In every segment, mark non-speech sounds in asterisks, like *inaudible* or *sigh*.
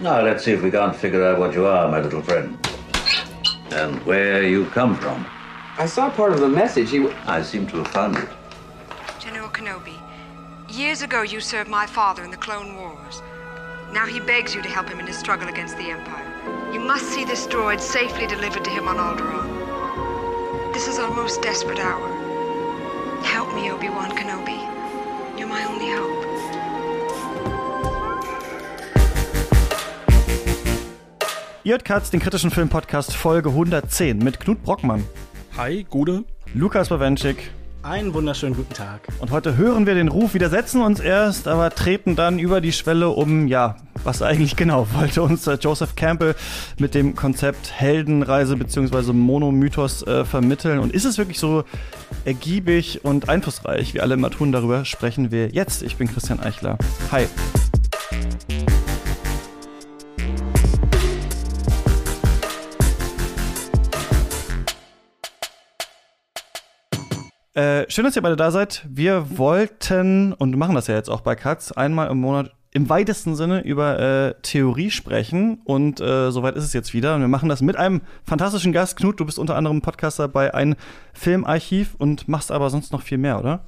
Now, let's see if we can't figure out what you are, my little friend. And where you come from. I saw part of the message. He. I seem to have found it. General Kenobi, years ago you served my father in the Clone Wars. Now he begs you to help him in his struggle against the Empire. You must see this droid safely delivered to him on Alderaan. This is our most desperate hour. Help me, Obi-Wan Kenobi. You're my only hope. Ihr hört den kritischen Film-Podcast Folge 110 mit Knut Brockmann, Hi, Gude. Lukas Bawenschik Einen wunderschönen guten Tag. und heute hören wir den Ruf, widersetzen uns erst, aber treten dann über die Schwelle um, ja, was eigentlich genau *laughs* wollte uns äh, Joseph Campbell mit dem Konzept Heldenreise bzw. Monomythos äh, vermitteln und ist es wirklich so ergiebig und einflussreich, wie alle immer tun, darüber sprechen wir jetzt. Ich bin Christian Eichler. Hi. Äh, schön, dass ihr beide da seid. Wir wollten und machen das ja jetzt auch bei Katz einmal im Monat im weitesten Sinne über äh, Theorie sprechen und äh, soweit ist es jetzt wieder. Und wir machen das mit einem fantastischen Gast. Knut, du bist unter anderem Podcaster bei ein Filmarchiv und machst aber sonst noch viel mehr, oder?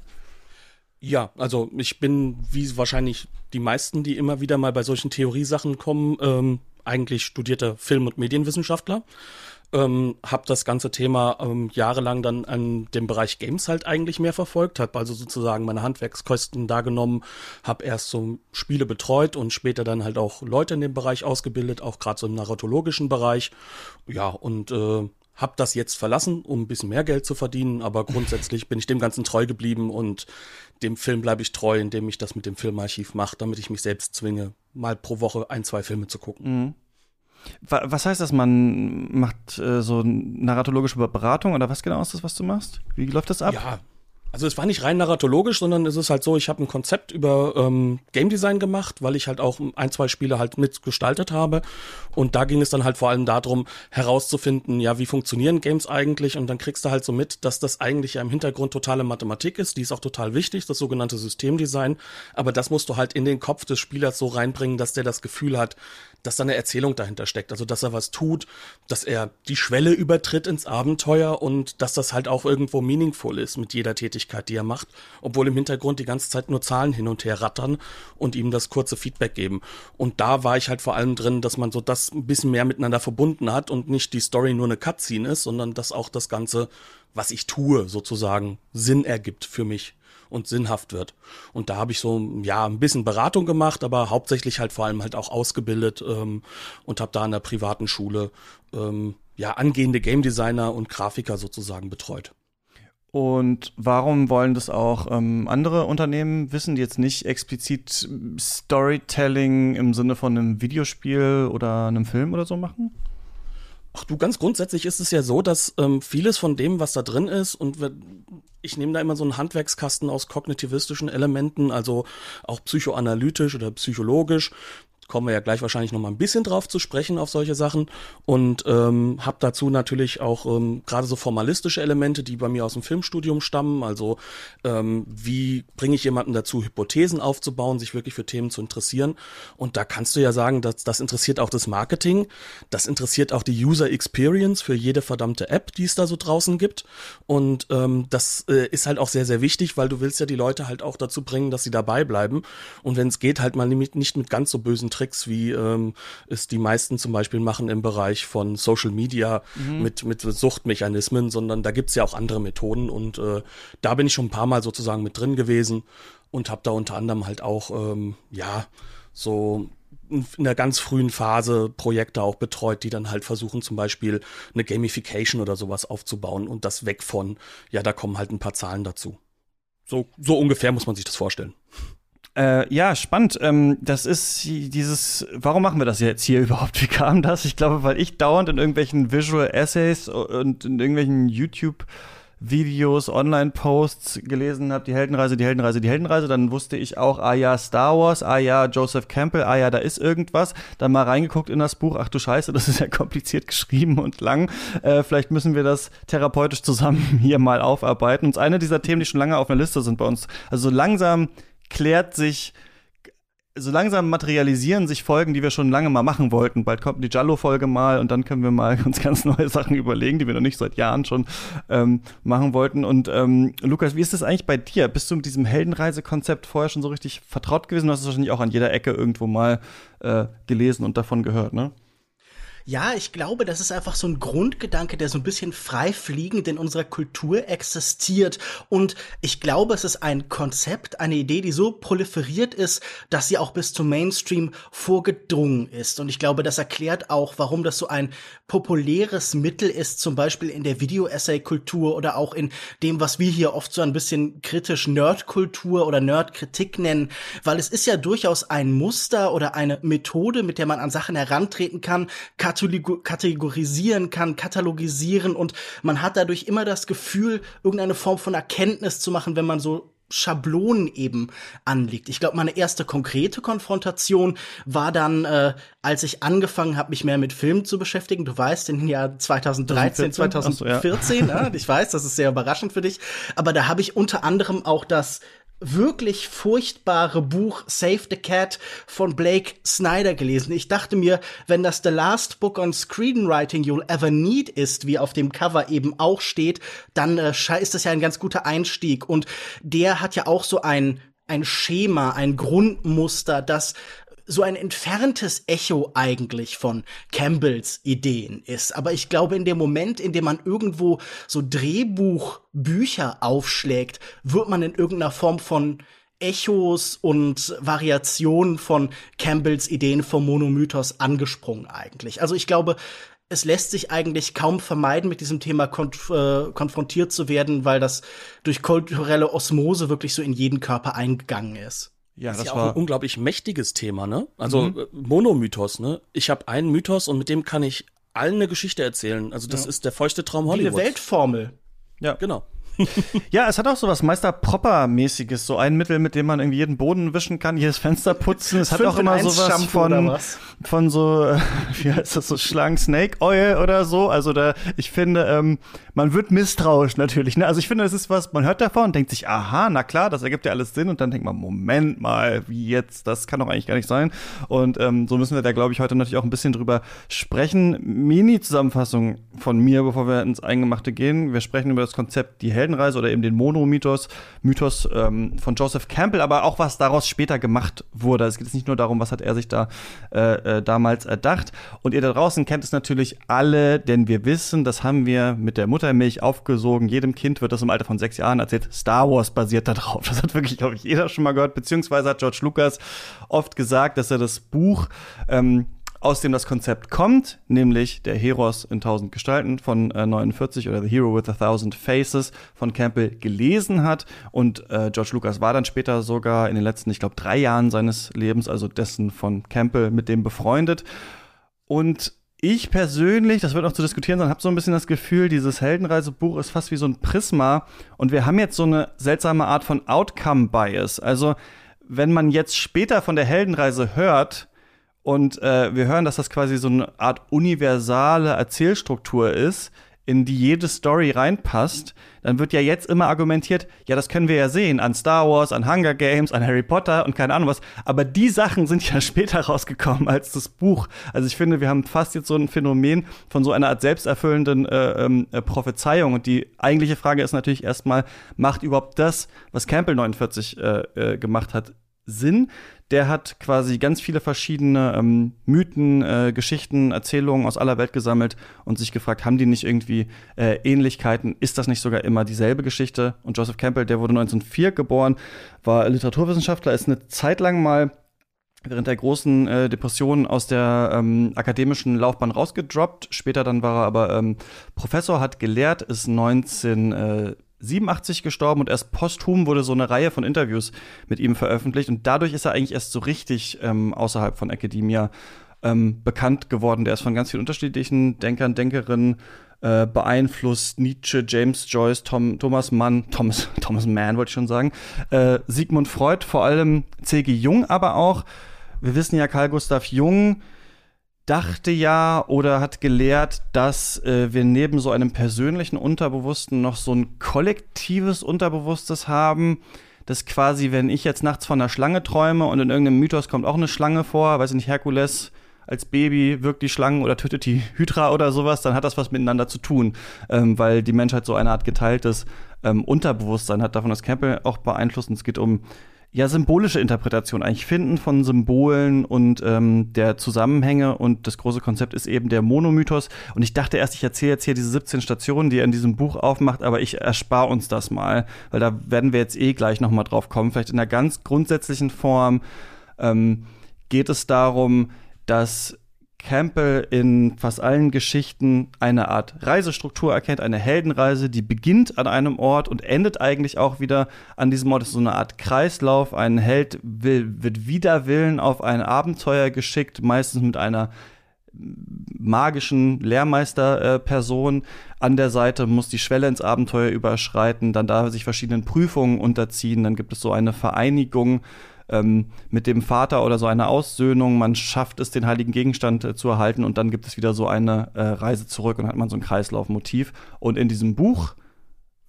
Ja, also ich bin, wie wahrscheinlich die meisten, die immer wieder mal bei solchen Theoriesachen kommen, ähm, eigentlich studierter Film- und Medienwissenschaftler. Ähm, habe das ganze Thema ähm, jahrelang dann an dem Bereich Games halt eigentlich mehr verfolgt, habe also sozusagen meine Handwerkskosten da genommen, habe erst so Spiele betreut und später dann halt auch Leute in dem Bereich ausgebildet, auch gerade so im narratologischen Bereich. Ja, und äh, habe das jetzt verlassen, um ein bisschen mehr Geld zu verdienen, aber grundsätzlich bin ich dem Ganzen treu geblieben und dem Film bleibe ich treu, indem ich das mit dem Filmarchiv mache, damit ich mich selbst zwinge, mal pro Woche ein, zwei Filme zu gucken. Wa- Was heißt das, man macht äh, so narratologische Beratung oder was genau ist das, was du machst? Wie läuft das ab? Ja, also es war nicht rein narratologisch, sondern es ist halt so, ich habe ein Konzept über ähm, Game Design gemacht, weil ich halt auch ein, zwei Spiele halt mitgestaltet habe. Und da ging es dann halt vor allem darum, herauszufinden, ja, wie funktionieren Games eigentlich? Und dann kriegst du halt so mit, dass das eigentlich ja im Hintergrund totale Mathematik ist, die ist auch total wichtig, das sogenannte Systemdesign. Aber das musst du halt in den Kopf des Spielers so reinbringen, dass der das Gefühl hat, dass da eine Erzählung dahinter steckt. Also, dass er was tut, dass er die Schwelle übertritt ins Abenteuer und dass das halt auch irgendwo meaningful ist mit jeder Tätigkeit, die er macht, obwohl im Hintergrund die ganze Zeit nur Zahlen hin und her rattern und ihm das kurze Feedback geben. Und da war ich halt vor allem drin, dass man so das ein bisschen mehr miteinander verbunden hat und nicht die Story nur eine Cutscene ist, sondern dass auch das Ganze, was ich tue, sozusagen Sinn ergibt für mich und sinnhaft wird. Und da habe ich so ja ein bisschen Beratung gemacht, aber hauptsächlich halt vor allem halt auch ausgebildet ähm, und habe da an der privaten Schule ähm, ja angehende Game Designer und Grafiker sozusagen betreut. Und warum wollen das auch ähm, andere Unternehmen wissen, die jetzt nicht explizit Storytelling im Sinne von einem Videospiel oder einem Film oder so machen? Ach du, ganz grundsätzlich ist es ja so, dass ähm, vieles von dem, was da drin ist, und ich nehme da immer so einen Handwerkskasten aus kognitivistischen Elementen, also auch psychoanalytisch oder psychologisch, kommen wir ja gleich wahrscheinlich noch mal ein bisschen drauf zu sprechen auf solche Sachen und ähm, habe dazu natürlich auch ähm, gerade so formalistische Elemente, die bei mir aus dem Filmstudium stammen. Also ähm, wie bringe ich jemanden dazu, Hypothesen aufzubauen, sich wirklich für Themen zu interessieren? Und da kannst du ja sagen, dass das interessiert auch das Marketing, das interessiert auch die User Experience für jede verdammte App, die es da so draußen gibt. Und ähm, das äh, ist halt auch sehr sehr wichtig, weil du willst ja die Leute halt auch dazu bringen, dass sie dabei bleiben. Und wenn es geht, halt mal nicht mit ganz so bösen Tricks, wie ähm, es die meisten zum Beispiel machen im Bereich von Social Media mit, mit Suchtmechanismen, sondern da gibt's ja auch andere Methoden und äh, da bin ich schon ein paar Mal sozusagen mit drin gewesen und habe da unter anderem halt auch, ähm, ja, so in einer ganz frühen Phase Projekte auch betreut, die dann halt versuchen, zum Beispiel eine Gamification oder sowas aufzubauen und das weg von, ja, da kommen halt ein paar Zahlen dazu. So, so ungefähr muss man sich das vorstellen. Äh, ja, spannend. Ähm, das ist dieses, warum machen wir das jetzt hier *laughs* überhaupt? Wie kam das? Ich glaube, weil ich dauernd in irgendwelchen Visual Essays und in irgendwelchen YouTube Videos, Online-Posts gelesen habe, die Heldenreise, die Heldenreise, die Heldenreise, dann wusste ich auch, ah ja, Star Wars, ah ja, Joseph Campbell, ah ja, da ist irgendwas. Dann mal reingeguckt in das Buch, ach du Scheiße, das ist ja kompliziert geschrieben und lang. Äh, vielleicht müssen wir das therapeutisch zusammen *laughs* hier mal aufarbeiten. Und eine dieser Themen, die schon lange auf einer Liste sind bei uns, also so langsam klärt sich so langsam materialisieren sich Folgen, die wir schon lange mal machen wollten. Bald kommt die Jallo-Folge mal und dann können wir mal *laughs* uns ganz neue Sachen überlegen, die wir noch nicht seit Jahren schon ähm, machen wollten. Und ähm, Lukas, wie ist das eigentlich bei dir? Bist du mit diesem Heldenreise-Konzept vorher schon so richtig vertraut gewesen? Du hast es wahrscheinlich auch an jeder Ecke irgendwo mal äh, gelesen und davon gehört, ne? Ja, ich glaube, das ist einfach so ein Grundgedanke, der so ein bisschen frei fliegend in unserer Kultur existiert. Und ich glaube, es ist ein Konzept, eine Idee, die so proliferiert ist, dass sie auch bis zum Mainstream vorgedrungen ist. Und ich glaube, das erklärt auch, warum das so ein populäres Mittel ist, zum Beispiel in der Video-Essay-Kultur oder auch in dem, was wir hier oft so ein bisschen kritisch Nerd-Kultur oder Nerd-Kritik nennen. Weil es ist ja durchaus ein Muster oder eine Methode, mit der man an Sachen herantreten kann, kann kategorisieren kann, katalogisieren und man hat dadurch immer das Gefühl, irgendeine Form von Erkenntnis zu machen, wenn man so Schablonen eben anlegt. Ich glaube, meine erste konkrete Konfrontation war dann, äh, als ich angefangen habe, mich mehr mit Filmen zu beschäftigen. Du weißt, in den Jahr 2013, 2014, so, ja. ja, ich weiß, das ist sehr überraschend für dich, aber da habe ich unter anderem auch das wirklich furchtbare Buch Save the Cat von Blake Snyder gelesen. Ich dachte mir, wenn das The Last Book on Screenwriting You'll Ever Need ist, wie auf dem Cover eben auch steht, dann äh, ist das ja ein ganz guter Einstieg. Und der hat ja auch so ein ein Schema, ein Grundmuster, das so ein entferntes Echo eigentlich von Campbells Ideen ist. Aber ich glaube, in dem Moment, in dem man irgendwo so Drehbuchbücher aufschlägt, wird man in irgendeiner Form von Echos und Variationen von Campbells Ideen vom Monomythos angesprungen eigentlich. Also ich glaube, es lässt sich eigentlich kaum vermeiden, mit diesem Thema konf äh, konfrontiert zu werden, weil das durch kulturelle Osmose wirklich so in jeden Körper eingegangen ist. Ja, das, das ist ja auch ein unglaublich mächtiges Thema, ne? Also mhm. Äh, Monomythos, ne? Ich habe einen Mythos und mit dem kann ich allen eine Geschichte erzählen. Also das ja. ist der feuchte Traum Hollywoods. Wie eine Weltformel. Ja, genau. *laughs* ja, es hat auch so was Meister Propper-mäßiges, so ein Mittel, mit dem man irgendwie jeden Boden wischen kann, jedes Fenster putzen. Es hat auch immer sowas von, von so, äh, *laughs* wie heißt das, so Schlangen Snake Oil oder so. Also da, ich finde, ähm, man wird misstrauisch natürlich. Ne? Also ich finde, das ist was, man hört davon und denkt sich, aha, na klar, das ergibt ja alles Sinn. Und dann denkt man, Moment mal, wie jetzt, das kann doch eigentlich gar nicht sein. Und ähm, so müssen wir da, glaube ich, heute natürlich auch ein bisschen drüber sprechen. Mini-Zusammenfassung von mir, bevor wir ins Eingemachte gehen. Wir sprechen über das Konzept die Heldenreise oder eben den Monomythos Mythos ähm, von Joseph Campbell, aber auch was daraus später gemacht wurde. Es geht jetzt nicht nur darum, was hat er sich da äh, äh, damals erdacht. Und ihr da draußen kennt es natürlich alle, denn wir wissen, das haben wir mit der Muttermilch aufgesogen. Jedem Kind wird das im Alter von sechs Jahren erzählt. Star Wars basiert darauf. Das hat wirklich, glaube ich, jeder schon mal gehört. Beziehungsweise hat George Lucas oft gesagt, dass er das Buch ähm, aus dem das Konzept kommt, nämlich der Heros in tausend Gestalten von äh, 49 oder The Hero with a Thousand Faces von Campbell gelesen hat. Und äh, George Lucas war dann später sogar in den letzten, ich glaube, drei Jahren seines Lebens, also dessen von Campbell, mit dem befreundet. Und ich persönlich, das wird noch zu diskutieren sein, habe so ein bisschen das Gefühl, dieses Heldenreisebuch ist fast wie so ein Prisma und wir haben jetzt so eine seltsame Art von Outcome-Bias. Also, wenn man jetzt später von der Heldenreise hört, und äh, wir hören, dass das quasi so eine Art universale Erzählstruktur ist, in die jede Story reinpasst, dann wird ja jetzt immer argumentiert, ja, das können wir ja sehen an Star Wars, an Hunger Games, an Harry Potter und keine Ahnung was. Aber die Sachen sind ja *laughs* später rausgekommen als das Buch. Also ich finde, wir haben fast jetzt so ein Phänomen von so einer Art selbsterfüllenden äh, ähm, äh, Prophezeiung. Und die eigentliche Frage ist natürlich erstmal, macht überhaupt das, was Campbell 49 äh, äh, gemacht hat, Sinn? Der hat quasi ganz viele verschiedene ähm, Mythen, äh, Geschichten, Erzählungen aus aller Welt gesammelt und sich gefragt, haben die nicht irgendwie äh, Ähnlichkeiten? Ist das nicht sogar immer dieselbe Geschichte? Und Joseph Campbell, der wurde 1904 geboren, war Literaturwissenschaftler, ist eine Zeit lang mal während der großen äh, Depression aus der ähm, akademischen Laufbahn rausgedroppt. Später dann war er aber ähm, Professor, hat gelehrt, ist 19 äh, 87 gestorben und erst posthum wurde so eine Reihe von Interviews mit ihm veröffentlicht und dadurch ist er eigentlich erst so richtig ähm, außerhalb von Academia ähm, bekannt geworden. Der ist von ganz vielen unterschiedlichen Denkern, Denkerinnen äh, beeinflusst. Nietzsche, James Joyce, Tom, Thomas Mann, Thomas, *laughs* Thomas Mann wollte ich schon sagen, äh, Sigmund Freud, vor allem C.G. Jung, aber auch, wir wissen ja, Carl Gustav Jung, dachte ja oder hat gelehrt, dass äh, wir neben so einem persönlichen Unterbewussten noch so ein kollektives Unterbewusstes haben, dass quasi, wenn ich jetzt nachts von einer Schlange träume und in irgendeinem Mythos kommt auch eine Schlange vor, weiß ich nicht, Herkules als Baby wirkt die Schlangen oder tötet die Hydra oder sowas, dann hat das was miteinander zu tun, ähm, weil die Menschheit so eine Art geteiltes ähm, Unterbewusstsein hat. Davon das Campbell auch beeinflusst. Und es geht um ja, symbolische Interpretation, eigentlich Finden von Symbolen und ähm, der Zusammenhänge und das große Konzept ist eben der Monomythos. Und ich dachte erst, ich erzähle jetzt hier diese 17 Stationen, die er in diesem Buch aufmacht, aber ich erspare uns das mal, weil da werden wir jetzt eh gleich nochmal drauf kommen. Vielleicht in einer ganz grundsätzlichen Form ähm, geht es darum, dass Campbell in fast allen Geschichten eine Art Reisestruktur erkennt, eine Heldenreise, die beginnt an einem Ort und endet eigentlich auch wieder an diesem Ort. Das ist so eine Art Kreislauf. Ein Held will, wird wider Willen auf ein Abenteuer geschickt, meistens mit einer magischen Lehrmeisterperson äh, an der Seite, muss die Schwelle ins Abenteuer überschreiten, dann darf er sich verschiedenen Prüfungen unterziehen, dann gibt es so eine Vereinigung ähm, mit dem Vater oder so eine Aussöhnung. Man schafft es, den heiligen Gegenstand äh, zu erhalten und dann gibt es wieder so eine äh, Reise zurück und hat man so ein Kreislaufmotiv. Und in diesem Buch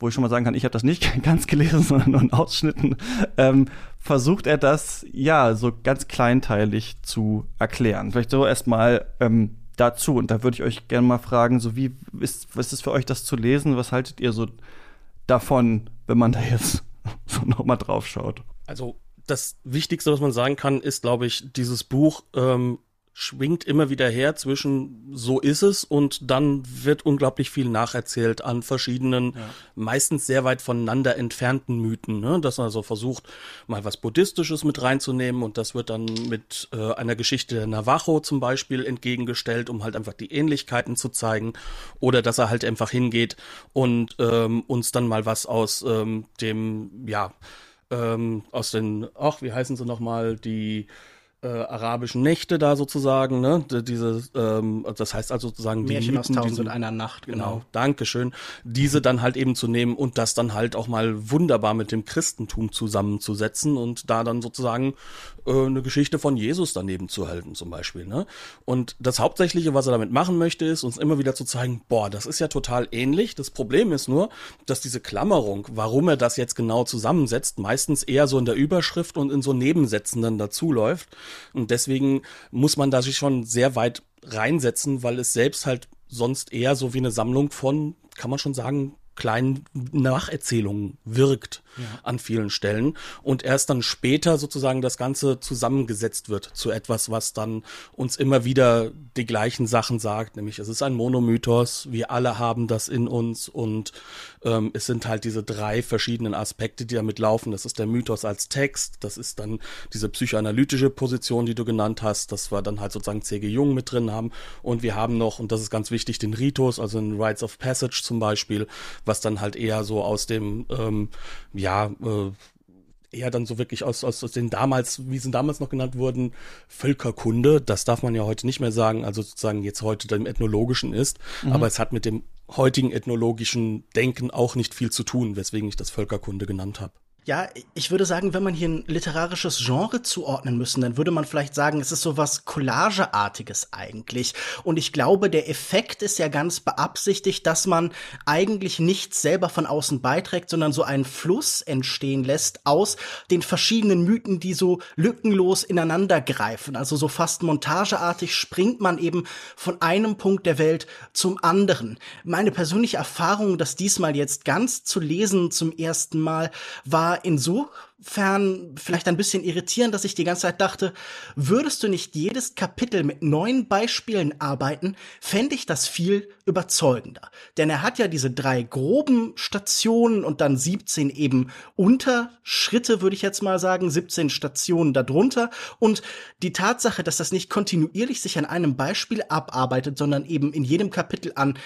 wo ich schon mal sagen kann, ich habe das nicht *laughs* ganz gelesen, sondern nur in Ausschnitten, ähm, versucht er das ja so ganz kleinteilig zu erklären. Vielleicht so erstmal ähm, dazu. Und da würde ich euch gerne mal fragen, so wie ist, ist für euch das zu lesen? Was haltet ihr so davon, wenn man da jetzt *laughs* so nochmal drauf schaut? Also das Wichtigste, was man sagen kann, ist, glaube ich, dieses Buch ähm, schwingt immer wieder her zwischen so ist es und dann wird unglaublich viel nacherzählt an verschiedenen, ja. meistens sehr weit voneinander entfernten Mythen, ne? dass man also versucht, mal was Buddhistisches mit reinzunehmen und das wird dann mit äh, einer Geschichte der Navajo zum Beispiel entgegengestellt, um halt einfach die Ähnlichkeiten zu zeigen oder dass er halt einfach hingeht und ähm, uns dann mal was aus ähm, dem, ja, ähm, aus den, ach, wie heißen sie nochmal, die äh, arabischen Nächte da sozusagen, ne? Diese, ähm, das heißt also sozusagen die Märchen Mythen, aus Tausend einer Nacht, genau. genau. Dankeschön. Diese dann halt eben zu nehmen und das dann halt auch mal wunderbar mit dem Christentum zusammenzusetzen und da dann sozusagen äh, eine Geschichte von Jesus daneben zu halten zum Beispiel, ne? Und das Hauptsächliche, was er damit machen möchte, ist uns immer wieder zu zeigen, boah, das ist ja total ähnlich. Das Problem ist nur, dass diese Klammerung, warum er das jetzt genau zusammensetzt, meistens eher so in der Überschrift und in so Nebensätzen dann dazuläuft. Und deswegen muss man da sich schon sehr weit reinsetzen, weil es selbst halt sonst eher so wie eine Sammlung von, kann man schon sagen, kleinen Nacherzählungen wirkt ja. an vielen Stellen und erst dann später sozusagen das Ganze zusammengesetzt wird zu etwas, was dann uns immer wieder die gleichen Sachen sagt, nämlich es ist ein Monomythos, wir alle haben das in uns und ähm, es sind halt diese drei verschiedenen Aspekte, die damit laufen. Das ist der Mythos als Text, das ist dann diese psychoanalytische Position, die du genannt hast, dass wir dann halt sozusagen C.G. Jung mit drin haben und wir haben noch, und das ist ganz wichtig, den Ritus, also den Rites of Passage zum Beispiel, was dann halt eher so aus dem, ähm, ja, äh, eher dann so wirklich aus, aus, aus den damals, wie sie damals noch genannt wurden, Völkerkunde. Das darf man ja heute nicht mehr sagen, also sozusagen jetzt heute dem Ethnologischen ist. Mhm. Aber es hat mit dem heutigen ethnologischen Denken auch nicht viel zu tun, weswegen ich das Völkerkunde genannt habe. Ja, ich würde sagen, wenn man hier ein literarisches Genre zuordnen müssen, dann würde man vielleicht sagen, es ist so was Collageartiges eigentlich. Und ich glaube, der Effekt ist ja ganz beabsichtigt, dass man eigentlich nichts selber von außen beiträgt, sondern so einen Fluss entstehen lässt aus den verschiedenen Mythen, die so lückenlos ineinander greifen. Also so fast montageartig springt man eben von einem Punkt der Welt zum anderen. Meine persönliche Erfahrung, das diesmal jetzt ganz zu lesen zum ersten Mal, war war insofern vielleicht ein bisschen irritierend, dass ich die ganze Zeit dachte, würdest du nicht jedes Kapitel mit neuen Beispielen arbeiten, fände ich das viel überzeugender. Denn er hat ja diese drei groben Stationen und dann 17 eben Unterschritte, würde ich jetzt mal sagen, 17 Stationen darunter. Und die Tatsache, dass das nicht kontinuierlich sich an einem Beispiel abarbeitet, sondern eben in jedem Kapitel an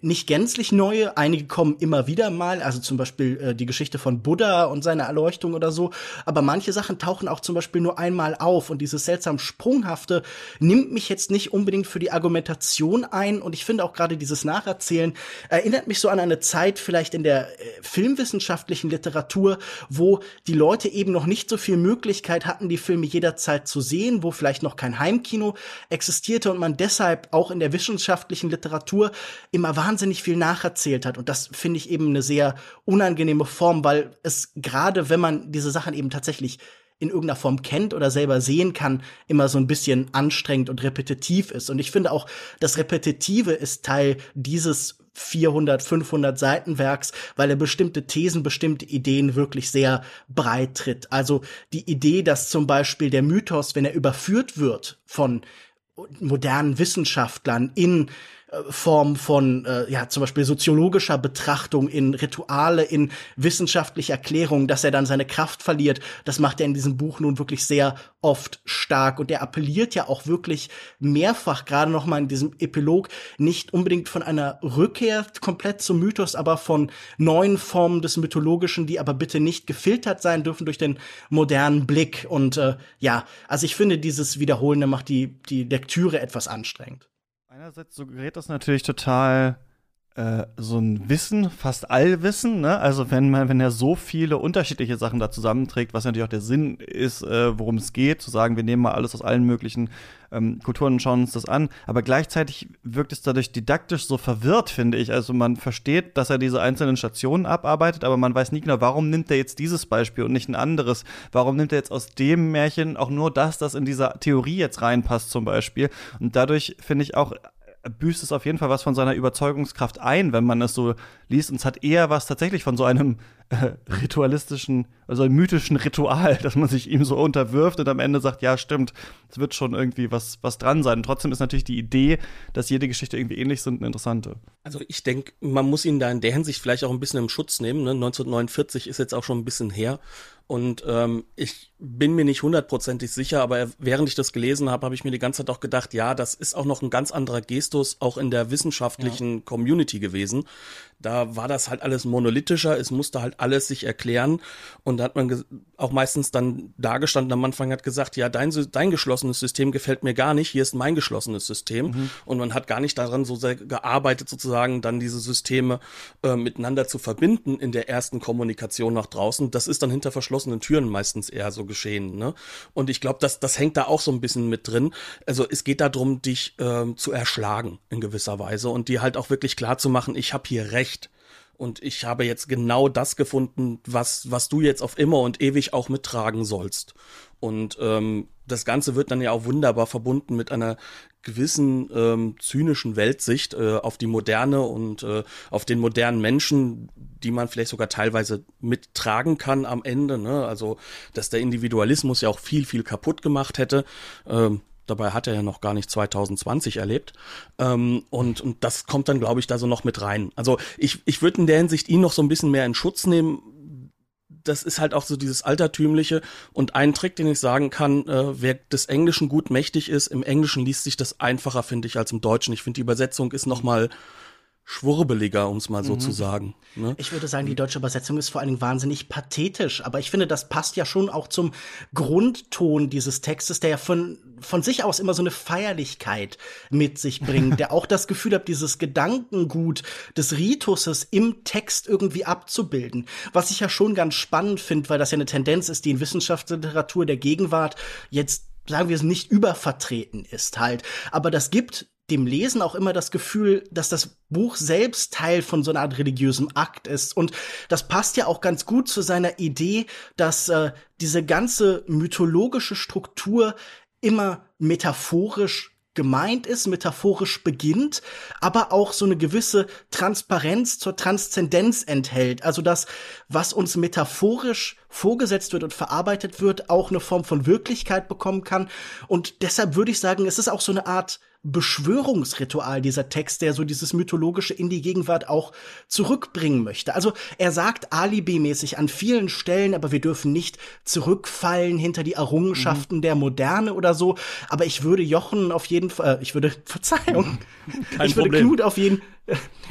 nicht gänzlich neue, einige kommen immer wieder mal, also zum Beispiel äh, die Geschichte von Buddha und seine Erleuchtung oder so, aber manche Sachen tauchen auch zum Beispiel nur einmal auf. Und dieses seltsam Sprunghafte nimmt mich jetzt nicht unbedingt für die Argumentation ein. Und ich finde auch gerade dieses Nacherzählen erinnert mich so an eine Zeit vielleicht in der äh, filmwissenschaftlichen Literatur, wo die Leute eben noch nicht so viel Möglichkeit hatten, die Filme jederzeit zu sehen, wo vielleicht noch kein Heimkino existierte und man deshalb auch in der wissenschaftlichen Literatur immer wahnsinnig viel nacherzählt hat. Und das finde ich eben eine sehr unangenehme Form, weil es gerade, wenn man diese Sachen eben tatsächlich in irgendeiner Form kennt oder selber sehen kann, immer so ein bisschen anstrengend und repetitiv ist. Und ich finde auch, das Repetitive ist Teil dieses 400, 500 Seitenwerks, weil er bestimmte Thesen, bestimmte Ideen wirklich sehr breit tritt. Also die Idee, dass zum Beispiel der Mythos, wenn er überführt wird von modernen Wissenschaftlern in Form von äh, ja zum Beispiel soziologischer Betrachtung in Rituale in wissenschaftliche Erklärungen, dass er dann seine Kraft verliert. Das macht er in diesem Buch nun wirklich sehr oft stark und er appelliert ja auch wirklich mehrfach gerade noch mal in diesem Epilog nicht unbedingt von einer Rückkehr komplett zum Mythos, aber von neuen Formen des mythologischen, die aber bitte nicht gefiltert sein dürfen durch den modernen Blick und äh, ja, also ich finde dieses Wiederholende macht die die Lektüre etwas anstrengend. Einerseits suggeriert das natürlich total äh, so ein Wissen, fast Allwissen, ne? Also wenn man, wenn er so viele unterschiedliche Sachen da zusammenträgt, was natürlich auch der Sinn ist, äh, worum es geht, zu sagen, wir nehmen mal alles aus allen möglichen ähm, Kulturen und schauen uns das an. Aber gleichzeitig wirkt es dadurch didaktisch so verwirrt, finde ich. Also man versteht, dass er diese einzelnen Stationen abarbeitet, aber man weiß nie genau, warum nimmt er jetzt dieses Beispiel und nicht ein anderes? Warum nimmt er jetzt aus dem Märchen auch nur das, das in dieser Theorie jetzt reinpasst, zum Beispiel? Und dadurch finde ich auch büßt es auf jeden Fall was von seiner Überzeugungskraft ein, wenn man es so liest. Und es hat eher was tatsächlich von so einem äh, *laughs* ritualistischen, also mythischen Ritual, dass man sich ihm so unterwirft und am Ende sagt, ja, stimmt, es wird schon irgendwie was, was dran sein. Und trotzdem ist natürlich die Idee, dass jede Geschichte irgendwie ähnlich sind, eine interessante. Also ich denke, man muss ihn da in der Hinsicht vielleicht auch ein bisschen im Schutz nehmen. Ne? 1949 ist jetzt auch schon ein bisschen her. Und ähm, ich bin mir nicht hundertprozentig sicher, aber während ich das gelesen habe, habe ich mir die ganze Zeit auch gedacht, ja, das ist auch noch ein ganz anderer Gestus auch in der wissenschaftlichen ja. Community gewesen. Da war das halt alles monolithischer, es musste halt alles sich erklären. Und da hat man auch meistens dann dagestanden am Anfang hat gesagt, ja, dein, dein geschlossenes System gefällt mir gar nicht, hier ist mein geschlossenes System mhm. und man hat gar nicht daran so sehr gearbeitet, sozusagen dann diese Systeme äh, miteinander zu verbinden in der ersten Kommunikation nach draußen. Das ist dann hinter verschlossenen Türen meistens eher so geschehen. Ne? Und ich glaube, das, das hängt da auch so ein bisschen mit drin. Also es geht darum, dich äh, zu erschlagen in gewisser Weise und dir halt auch wirklich klar zu machen, ich habe hier Recht und ich habe jetzt genau das gefunden, was, was du jetzt auf immer und ewig auch mittragen sollst. Und ähm, das Ganze wird dann ja auch wunderbar verbunden mit einer gewissen ähm, zynischen Weltsicht äh, auf die Moderne und äh, auf den modernen Menschen, die man vielleicht sogar teilweise mittragen kann am Ende. Ne? Also, dass der Individualismus ja auch viel, viel kaputt gemacht hätte. Ähm, Dabei hat er ja noch gar nicht 2020 erlebt. Ähm, und, und das kommt dann, glaube ich, da so noch mit rein. Also ich, ich würde in der Hinsicht ihn noch so ein bisschen mehr in Schutz nehmen. Das ist halt auch so dieses Altertümliche. Und ein Trick, den ich sagen kann, äh, wer des Englischen gut mächtig ist, im Englischen liest sich das einfacher, finde ich, als im Deutschen. Ich finde, die Übersetzung ist noch mal schwurbeliger, um es mal so mhm. zu sagen. Ne? Ich würde sagen, die deutsche Übersetzung ist vor allen Dingen wahnsinnig pathetisch, aber ich finde, das passt ja schon auch zum Grundton dieses Textes, der ja von, von sich aus immer so eine Feierlichkeit mit sich *laughs* bringt, der auch das Gefühl hat, dieses Gedankengut des Rituses im Text irgendwie abzubilden. Was ich ja schon ganz spannend finde, weil das ja eine Tendenz ist, die in Wissenschaftsliteratur der Gegenwart jetzt sagen wir es nicht übervertreten ist halt. Aber das gibt dem Lesen auch immer das Gefühl, dass das Buch selbst Teil von so einer Art religiösem Akt ist. Und das passt ja auch ganz gut zu seiner Idee, dass äh, diese ganze mythologische Struktur immer metaphorisch gemeint ist, metaphorisch beginnt, aber auch so eine gewisse Transparenz zur Transzendenz enthält. Also das, was uns metaphorisch vorgesetzt wird und verarbeitet wird, auch eine Form von Wirklichkeit bekommen kann. Und deshalb würde ich sagen, es ist auch so eine Art Beschwörungsritual, dieser Text, der so dieses mythologische in die Gegenwart auch zurückbringen möchte. Also er sagt alibimäßig an vielen Stellen, aber wir dürfen nicht zurückfallen hinter die Errungenschaften mhm. der Moderne oder so. Aber ich würde Jochen auf jeden Fall, äh, ich würde, *laughs* Verzeihung, Kein ich würde Problem. Knut auf jeden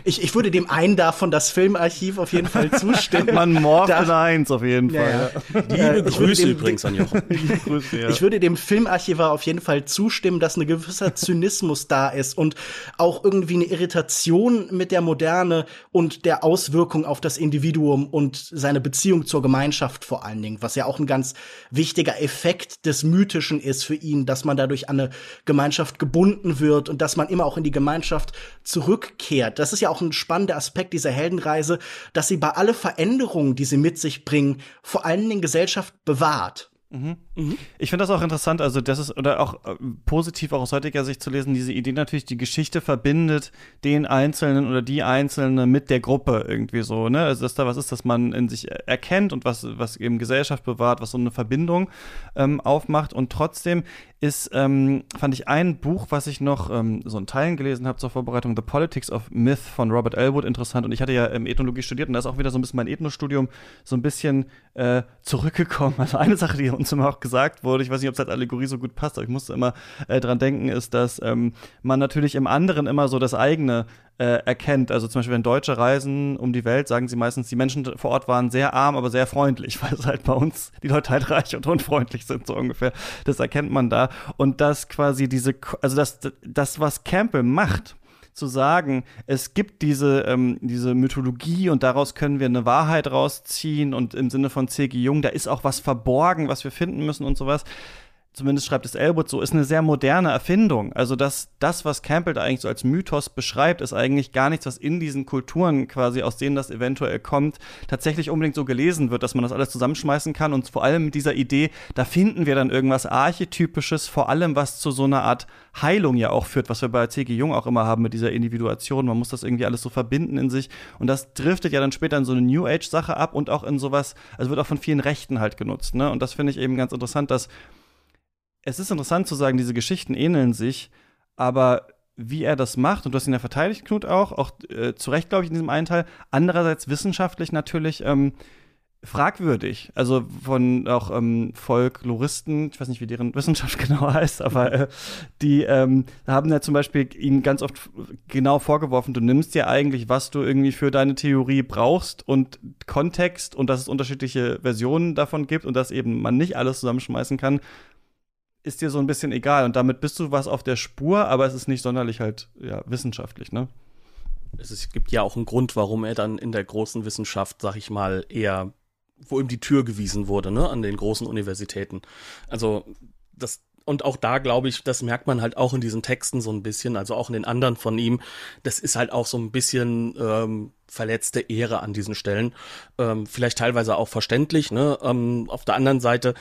ich, ich würde dem einen davon das Filmarchiv auf jeden Fall zustimmen. *laughs* Man morpht in eins auf jeden Fall. Ja. Liebe äh, Grüße dem, übrigens an Jochen. *laughs* Grüße, ja. Ich würde dem Filmarchivar auf jeden Fall zustimmen, dass ein gewisser Zynismus da ist und auch irgendwie eine Irritation mit der Moderne und der Auswirkung auf das Individuum und seine Beziehung zur Gemeinschaft vor allen Dingen, was ja auch ein ganz wichtiger Effekt des Mythischen ist für ihn, dass man dadurch an eine Gemeinschaft gebunden wird und dass man immer auch in die Gemeinschaft zurückkehrt wert. Das ist ja auch ein spannender Aspekt dieser Heldenreise, dass sie bei alle Veränderungen, die sie mit sich bringen, vor allem den Gesellschaft bewahrt. Mhm. Mhm. Ich finde das auch interessant, also das ist, oder auch äh, positiv auch aus heutiger Sicht zu lesen, diese Idee natürlich, die Geschichte verbindet den Einzelnen oder die Einzelne mit der Gruppe irgendwie so, ne? Also dass da was ist, dass man in sich erkennt und was, was eben Gesellschaft bewahrt, was so eine Verbindung ähm, aufmacht. Und trotzdem ist, ähm, fand ich ein Buch, was ich noch ähm, so in Teilen gelesen habe zur Vorbereitung, The Politics of Myth von Robert Elwood, interessant. Und ich hatte ja ähm, Ethnologie studiert und da ist auch wieder so ein bisschen mein Ethnostudium so ein bisschen äh, zurückgekommen. *laughs* Also eine Sache, die uns immer auch gesagt wurde, ich weiß nicht, ob es als Allegorie so gut passt, aber ich musste immer äh, dran denken, ist, dass ähm, man natürlich im anderen immer so das eigene äh, erkennt. Also zum Beispiel, wenn Deutsche reisen um die Welt, sagen sie meistens, die Menschen vor Ort waren sehr arm, aber sehr freundlich, *laughs* weil es halt bei uns die Leute halt reich und unfreundlich sind, so ungefähr. Das erkennt man da. Und das quasi diese, also das, das, was Campbell macht, zu sagen, es gibt diese, ähm, diese Mythologie und daraus können wir eine Wahrheit rausziehen und im Sinne von C.G. Jung, da ist auch was verborgen, was wir finden müssen und sowas zumindest schreibt es Elwood so, ist eine sehr moderne Erfindung. Also das, das, was Campbell da eigentlich so als Mythos beschreibt, ist eigentlich gar nichts, was in diesen Kulturen quasi, aus denen das eventuell kommt, tatsächlich unbedingt so gelesen wird, dass man das alles zusammenschmeißen kann. Und vor allem mit dieser Idee, da finden wir dann irgendwas Archetypisches, vor allem was zu so einer Art Heilung ja auch führt, was wir bei C.G. Jung auch immer haben mit dieser Individuation. Man muss das irgendwie alles so verbinden in sich. Und das driftet ja dann später in so eine New Age-Sache ab und auch in sowas, also wird auch von vielen Rechten halt genutzt. Ne? Und das finde ich eben ganz interessant, dass es ist interessant zu sagen, diese Geschichten ähneln sich, aber wie er das macht, und du hast ihn ja verteidigt, Knut, auch, auch äh, zu Recht, glaube ich, in diesem einen Teil, andererseits wissenschaftlich natürlich ähm, fragwürdig. Also von auch ähm, Folkloristen, ich weiß nicht, wie deren Wissenschaft *laughs* genau heißt, aber äh, die ähm, haben ja zum Beispiel ihm ganz oft genau vorgeworfen, du nimmst dir eigentlich, was du irgendwie für deine Theorie brauchst und Kontext und dass es unterschiedliche Versionen davon gibt und dass eben man nicht alles zusammenschmeißen kann ist dir so ein bisschen egal und damit bist du was auf der Spur, aber es ist nicht sonderlich halt ja, wissenschaftlich, ne? Es, gibt ja auch einen Grund, warum er dann in der großen Wissenschaft, sag ich mal, eher, wo ihm die Tür gewiesen wurde, ne, an den großen Universitäten. Also das und auch da glaube ich, das merkt man halt auch in diesen Texten so ein bisschen, also auch in den anderen von ihm. Das ist halt auch so ein bisschen ähm, verletzte Ehre an diesen Stellen. Ähm, vielleicht teilweise auch verständlich. Ne? Ähm, auf der anderen Seite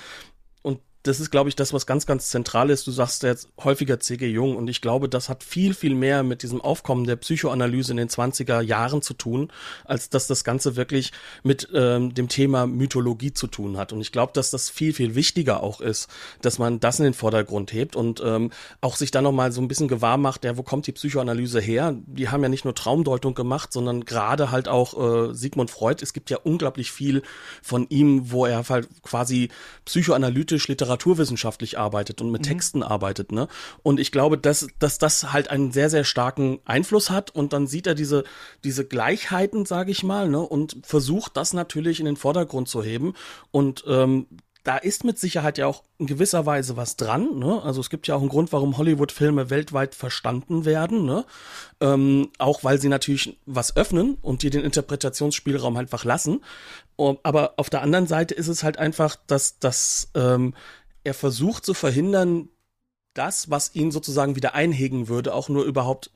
das ist, glaube ich, das, was ganz, ganz zentral ist. Du sagst jetzt häufiger C.G. Jung und ich glaube, das hat viel, viel mehr mit diesem Aufkommen der Psychoanalyse in den 20er Jahren zu tun, als dass das Ganze wirklich mit ähm, dem Thema Mythologie zu tun hat. Und ich glaube, dass das viel, viel wichtiger auch ist, dass man das in den Vordergrund hebt und ähm, auch sich dann nochmal so ein bisschen gewahr macht, ja, wo kommt die Psychoanalyse her? Die haben ja nicht nur Traumdeutung gemacht, sondern gerade halt auch äh, Sigmund Freud. Es gibt ja unglaublich viel von ihm, wo er halt quasi psychoanalytisch Literatur literaturwissenschaftlich arbeitet und mit mhm. Texten arbeitet, ne? Und ich glaube, dass, dass das halt einen sehr, sehr starken Einfluss hat und dann sieht er diese, diese Gleichheiten, sage ich mal, ne? Und versucht das natürlich in den Vordergrund zu heben und ähm, da ist mit Sicherheit ja auch in gewisser Weise was dran. Ne? Also es gibt ja auch einen Grund, warum Hollywood-Filme weltweit verstanden werden. Ne? Ähm, auch weil sie natürlich was öffnen und dir den Interpretationsspielraum einfach lassen. aber auf der anderen Seite ist es halt einfach, dass, dass ähm, er versucht zu verhindern, das, was ihn sozusagen wieder einhegen würde, auch nur überhaupt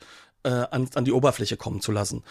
äh, an, an die Oberfläche kommen zu lassen.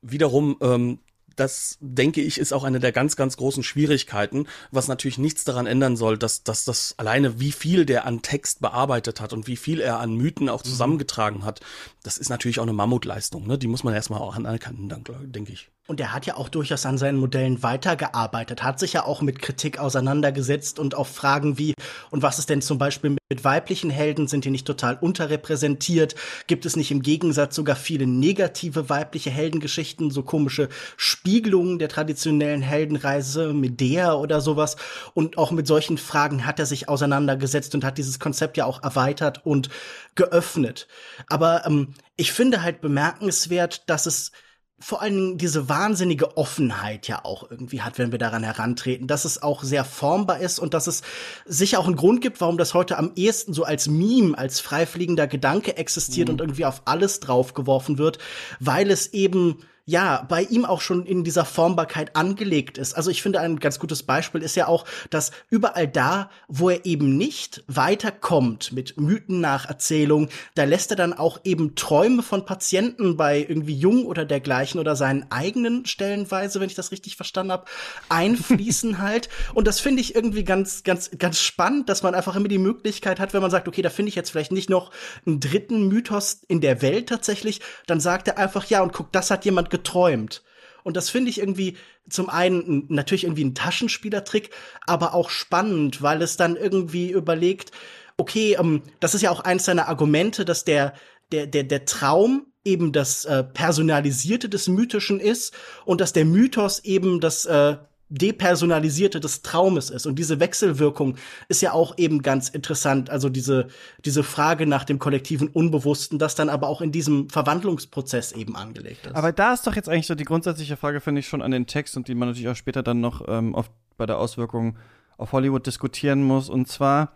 Wiederum, ähm, das denke ich, ist auch eine der ganz, ganz großen Schwierigkeiten, was natürlich nichts daran ändern soll, dass, dass das alleine, wie viel der an Text bearbeitet hat und wie viel er an Mythen auch mhm. zusammengetragen hat, das ist natürlich auch eine Mammutleistung. Ne? Die muss man erstmal auch anerkennen, denke ich. Und er hat ja auch durchaus an seinen Modellen weitergearbeitet, hat sich ja auch mit Kritik auseinandergesetzt und auf Fragen wie, und was ist denn zum Beispiel mit weiblichen Helden, sind die nicht total unterrepräsentiert? Gibt es nicht im Gegensatz sogar viele negative weibliche Heldengeschichten, so komische Spiegelungen der traditionellen Heldenreise, Medea oder sowas? Und auch mit solchen Fragen hat er sich auseinandergesetzt und hat dieses Konzept ja auch erweitert und geöffnet. Aber ähm, ich finde halt bemerkenswert, dass es vor allen Dingen diese wahnsinnige Offenheit ja auch irgendwie hat, wenn wir daran herantreten, dass es auch sehr formbar ist und dass es sicher auch einen Grund gibt, warum das heute am ehesten so als Meme, als freifliegender Gedanke existiert mhm. und irgendwie auf alles draufgeworfen wird, weil es eben ja, bei ihm auch schon in dieser Formbarkeit angelegt ist. Also ich finde, ein ganz gutes Beispiel ist ja auch, dass überall da, wo er eben nicht weiterkommt mit Mythennacherzählung, da lässt er dann auch eben Träume von Patienten bei irgendwie Jung oder dergleichen oder seinen eigenen Stellenweise, wenn ich das richtig verstanden habe, einfließen *laughs* halt. Und das finde ich irgendwie ganz, ganz, ganz spannend, dass man einfach immer die Möglichkeit hat, wenn man sagt, okay, da finde ich jetzt vielleicht nicht noch einen dritten Mythos in der Welt tatsächlich, dann sagt er einfach, ja, und guck, das hat jemand geträumt. Und das finde ich irgendwie zum einen natürlich irgendwie ein Taschenspielertrick, aber auch spannend, weil es dann irgendwie überlegt, okay, ähm, das ist ja auch eins seiner Argumente, dass der, der, der, der Traum eben das äh, Personalisierte des Mythischen ist und dass der Mythos eben das äh, depersonalisierte des Traumes ist. Und diese Wechselwirkung ist ja auch eben ganz interessant. Also diese, diese Frage nach dem kollektiven Unbewussten, das dann aber auch in diesem Verwandlungsprozess eben angelegt ist. Aber da ist doch jetzt eigentlich so die grundsätzliche Frage, finde ich, schon an den Text und die man natürlich auch später dann noch ähm, oft bei der Auswirkung auf Hollywood diskutieren muss. Und zwar,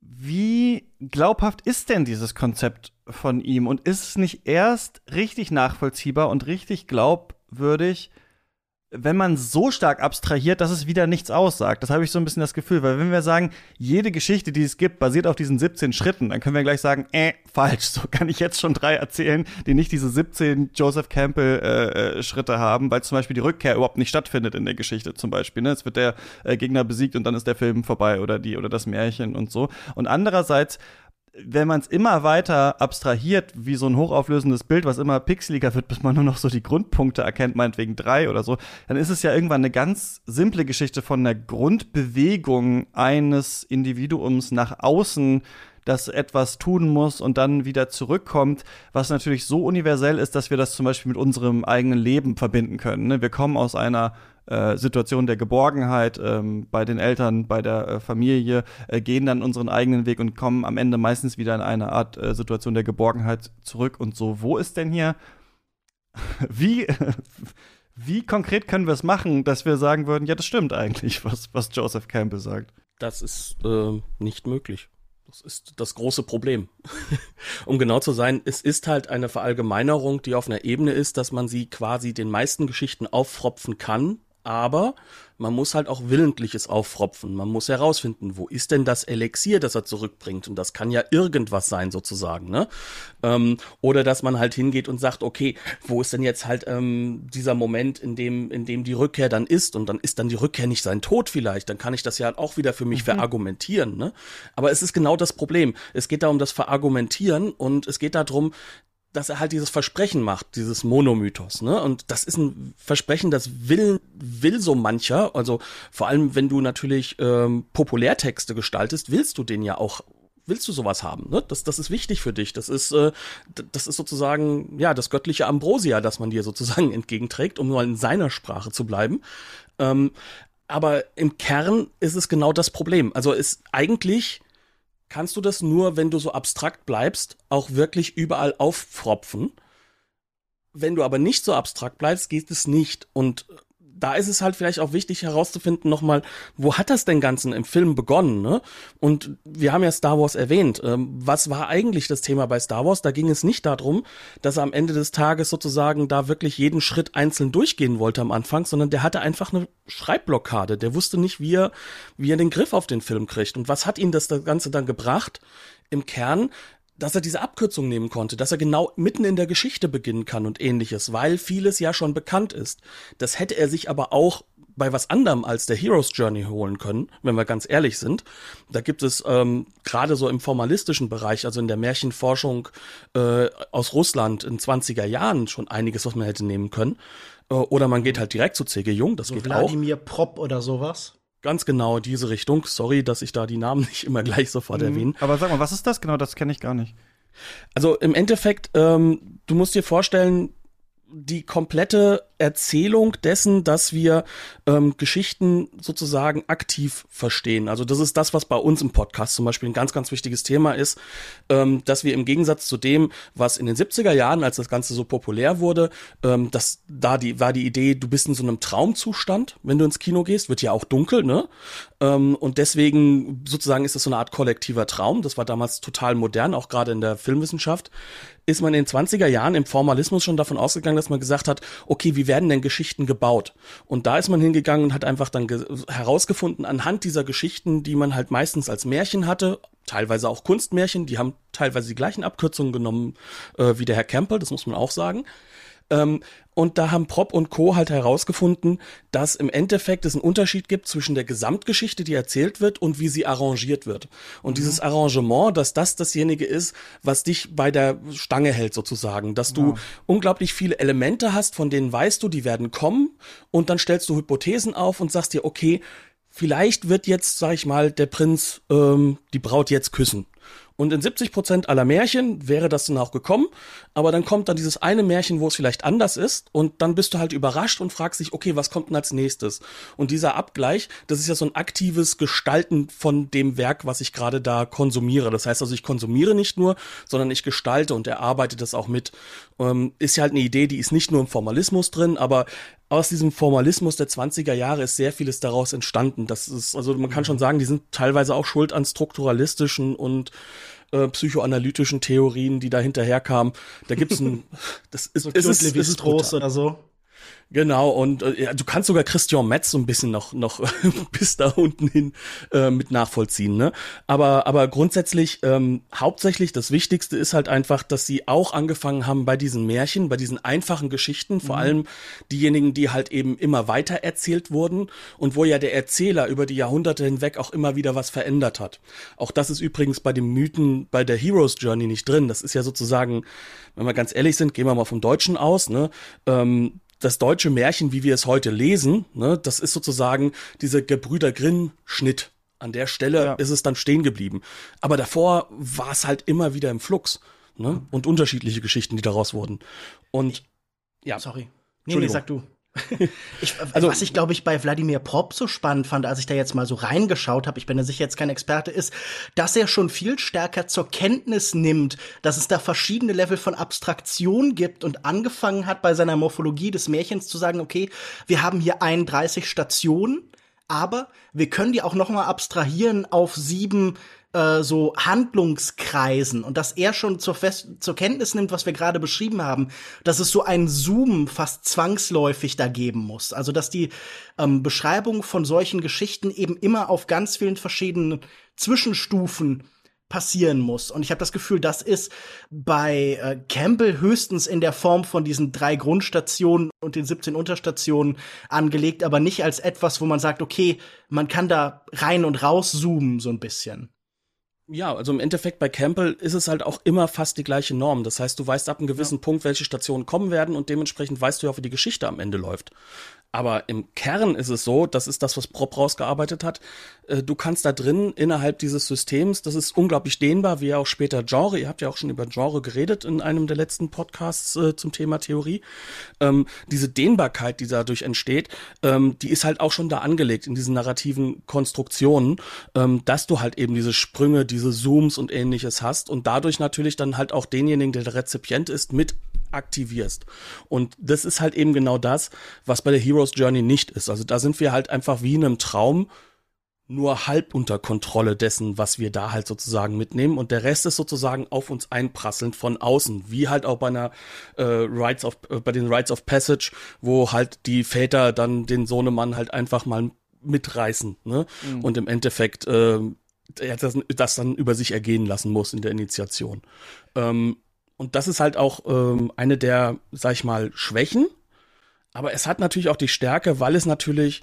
wie glaubhaft ist denn dieses Konzept von ihm? Und ist es nicht erst richtig nachvollziehbar und richtig glaubwürdig, wenn man so stark abstrahiert, dass es wieder nichts aussagt. Das habe ich so ein bisschen das Gefühl, weil wenn wir sagen, jede Geschichte, die es gibt, basiert auf diesen 17 Schritten, dann können wir gleich sagen, äh, falsch, so kann ich jetzt schon drei erzählen, die nicht diese 17 Joseph Campbell äh, äh, haben, weil zum Beispiel die Rückkehr überhaupt nicht stattfindet in der Geschichte zum Beispiel. Ne? Es wird der äh, Gegner besiegt und dann ist der Film vorbei oder die oder das Märchen und so. Und andererseits wenn man es immer weiter abstrahiert, wie so ein hochauflösendes Bild, was immer pixeliger wird, bis man nur noch so die Grundpunkte erkennt, meinetwegen drei oder so, dann ist es ja irgendwann eine ganz simple Geschichte von der Grundbewegung eines Individuums nach außen, das etwas tun muss und dann wieder zurückkommt, was natürlich so universell ist, dass wir das zum Beispiel mit unserem eigenen Leben verbinden können. Ne? Wir kommen aus einer äh, Situation der Geborgenheit ähm, bei den Eltern, bei der äh, Familie, äh, gehen dann unseren eigenen Weg und kommen am Ende meistens wieder in eine Art äh, Situation der Geborgenheit zurück und so. Wo ist denn hier, *laughs* wie, *laughs* wie konkret können wir es machen, dass wir sagen würden, ja, das stimmt eigentlich, was, was Joseph Campbell sagt? Das ist äh, nicht möglich. Das ist das große Problem. *laughs* um genau zu sein, es ist halt eine Verallgemeinerung, die auf einer Ebene ist, dass man sie quasi den meisten Geschichten auffropfen kann, aber man muss halt auch willentliches auffropfen. Man muss herausfinden, wo ist denn das Elixier, das er zurückbringt? Und das kann ja irgendwas sein, sozusagen, ne? Ähm, oder dass man halt hingeht und sagt, okay, wo ist denn jetzt halt ähm, dieser Moment, in dem, in dem die Rückkehr dann ist? Und dann ist dann die Rückkehr nicht sein Tod vielleicht. Dann kann ich das ja auch wieder für mich mhm. verargumentieren, ne? Aber es ist genau das Problem. Es geht da um das Verargumentieren und es geht darum, dass er halt dieses Versprechen macht, dieses Monomythos, ne? Und das ist ein Versprechen, das will, will so mancher. Also vor allem, wenn du natürlich ähm, Populärtexte gestaltest, willst du den ja auch willst du sowas haben, ne? Das, das ist wichtig für dich. Das ist, äh, das ist sozusagen, ja, das göttliche Ambrosia, das man dir sozusagen *laughs* entgegenträgt, um nur in seiner Sprache zu bleiben. Ähm, aber im Kern ist es genau das Problem. Also ist eigentlich kannst du das nur, wenn du so abstrakt bleibst, auch wirklich überall auffropfen. Wenn du aber nicht so abstrakt bleibst, geht es nicht. Und da ist es halt vielleicht auch wichtig herauszufinden nochmal, wo hat das denn Ganzen im Film begonnen, ne? Und wir haben ja Star Wars erwähnt. Ähm, was war eigentlich das Thema bei Star Wars? Da ging es nicht darum, dass er am Ende des Tages sozusagen da wirklich jeden Schritt einzeln durchgehen wollte am Anfang, sondern der hatte einfach eine Schreibblockade. Der wusste nicht, wie er, wie er den Griff auf den Film kriegt. Und was hat ihn das Ganze dann gebracht? Im Kern dass er diese Abkürzung nehmen konnte, dass er genau mitten in der Geschichte beginnen kann und ähnliches, weil vieles ja schon bekannt ist. Das hätte er sich aber auch bei was anderem als der Hero's Journey holen können, wenn wir ganz ehrlich sind. Da gibt es ähm, gerade so im formalistischen Bereich, also in der Märchenforschung äh, aus Russland in 20er Jahren schon einiges, was man hätte nehmen können. Äh, oder man geht halt direkt zu C.G. Jung, das so geht Wladimir auch. Wladimir Prop oder sowas. Ganz genau diese Richtung. Sorry, dass ich da die Namen *laughs* nicht immer gleich sofort mhm. erwähne. Aber sag mal, was ist das genau? Das kenne ich gar nicht. Also im Endeffekt, ähm, du musst dir vorstellen, die komplette Erzählung dessen, dass wir ähm, Geschichten sozusagen aktiv verstehen. Also das ist das, was bei uns im Podcast zum Beispiel ein ganz, ganz wichtiges Thema ist, ähm, dass wir im Gegensatz zu dem, was in den 70er Jahren, als das Ganze so populär wurde, ähm, dass da die war die Idee, du bist in so einem Traumzustand, wenn du ins Kino gehst, wird ja auch dunkel, ne? Ähm, und deswegen sozusagen ist das so eine Art kollektiver Traum. Das war damals total modern, auch gerade in der Filmwissenschaft ist man in den 20er Jahren im Formalismus schon davon ausgegangen, dass man gesagt hat, okay, wie werden denn Geschichten gebaut? Und da ist man hingegangen und hat einfach dann herausgefunden, anhand dieser Geschichten, die man halt meistens als Märchen hatte, teilweise auch Kunstmärchen, die haben teilweise die gleichen Abkürzungen genommen äh, wie der Herr Campbell, das muss man auch sagen, ähm, und da haben Prop und Co. halt herausgefunden, dass im Endeffekt es einen Unterschied gibt zwischen der Gesamtgeschichte, die erzählt wird, und wie sie arrangiert wird. Und mhm. dieses Arrangement, dass das dasjenige ist, was dich bei der Stange hält sozusagen. Dass du ja. unglaublich viele Elemente hast, von denen weißt du, die werden kommen. Und dann stellst du Hypothesen auf und sagst dir, okay, vielleicht wird jetzt, sag ich mal, der Prinz ähm, die Braut jetzt küssen. Und in 70 Prozent aller Märchen wäre das dann auch gekommen, aber dann kommt dann dieses eine Märchen, wo es vielleicht anders ist und dann bist du halt überrascht und fragst dich, okay, was kommt denn als nächstes? Und dieser Abgleich, das ist ja so ein aktives Gestalten von dem Werk, was ich gerade da konsumiere. Das heißt also, ich konsumiere nicht nur, sondern ich gestalte und erarbeite das auch mit. Ähm, ist ja halt eine Idee, die ist nicht nur im Formalismus drin, aber aus diesem Formalismus der 20er Jahre ist sehr vieles daraus entstanden. Das ist, also man kann schon sagen, die sind teilweise auch schuld an strukturalistischen und äh, psychoanalytischen Theorien, die da hinterherkamen. Da gibt's ein, *laughs* das ist, so es ist, es ist oder so. Genau, und äh, du kannst sogar Christian Metz so ein bisschen noch, noch *laughs* bis da unten hin äh, mit nachvollziehen, ne? Aber, aber grundsätzlich, ähm, hauptsächlich das Wichtigste ist halt einfach, dass sie auch angefangen haben bei diesen Märchen, bei diesen einfachen Geschichten, vor mhm. allem diejenigen, die halt eben immer weiter erzählt wurden und wo ja der Erzähler über die Jahrhunderte hinweg auch immer wieder was verändert hat. Auch das ist übrigens bei dem Mythen bei der Hero's Journey nicht drin. Das ist ja sozusagen, wenn wir ganz ehrlich sind, gehen wir mal vom Deutschen aus, ne? Ähm, das deutsche Märchen, wie wir es heute lesen, ne, das ist sozusagen dieser Gebrüder Grimm-Schnitt. An der Stelle ja. ist es dann stehen geblieben. Aber davor war es halt immer wieder im Flux. Ne? Und unterschiedliche Geschichten, die daraus wurden. Und ja. Sorry. Nee, nee, sag du. *laughs* ich, also, was ich, glaube ich, bei Wladimir Prop so spannend fand, als ich da jetzt mal so reingeschaut habe, ich bin ja sicher jetzt kein Experte, ist, dass er schon viel stärker zur Kenntnis nimmt, dass es da verschiedene Level von Abstraktion gibt und angefangen hat, bei seiner Morphologie des Märchens zu sagen, okay, wir haben hier 31 Stationen, aber wir können die auch noch mal abstrahieren auf sieben äh, so Handlungskreisen und dass er schon zur, Fest zur Kenntnis nimmt, was wir gerade beschrieben haben, dass es so ein Zoom fast zwangsläufig da geben muss. Also dass die ähm, Beschreibung von solchen Geschichten eben immer auf ganz vielen verschiedenen Zwischenstufen passieren muss. Und ich habe das Gefühl, das ist bei äh, Campbell höchstens in der Form von diesen drei Grundstationen und den 17 Unterstationen angelegt, aber nicht als etwas, wo man sagt, okay, man kann da rein und raus zoomen so ein bisschen. Ja, also im Endeffekt bei Campbell ist es halt auch immer fast die gleiche Norm. Das heißt, du weißt ab einem gewissen ja. Punkt, welche Stationen kommen werden und dementsprechend weißt du ja, wie die Geschichte am Ende läuft. Aber im Kern ist es so, das ist das, was Prop rausgearbeitet hat. Äh, du kannst da drin innerhalb dieses Systems, das ist unglaublich dehnbar, wie auch später Genre. Ihr habt ja auch schon über Genre geredet in einem der letzten Podcasts äh, zum Thema Theorie. Ähm, diese Dehnbarkeit, die dadurch entsteht, ähm, die ist halt auch schon da angelegt in diesen narrativen Konstruktionen, ähm, dass du halt eben diese Sprünge, diese Zooms und ähnliches hast und dadurch natürlich dann halt auch denjenigen, der der Rezipient ist, mit aktivierst. Und das ist halt eben genau das, was bei der Heroes Journey nicht ist. Also da sind wir halt einfach wie in einem Traum nur halb unter Kontrolle dessen, was wir da halt sozusagen mitnehmen und der Rest ist sozusagen auf uns einprasselnd von außen, wie halt auch bei einer äh, Rites of äh, bei den Rites of Passage, wo halt die Väter dann den Sohnemann halt einfach mal mitreißen, ne? Mhm. Und im Endeffekt äh, das, das dann über sich ergehen lassen muss in der Initiation. Ähm, und das ist halt auch ähm, eine der, sag ich mal, Schwächen. Aber es hat natürlich auch die Stärke, weil es natürlich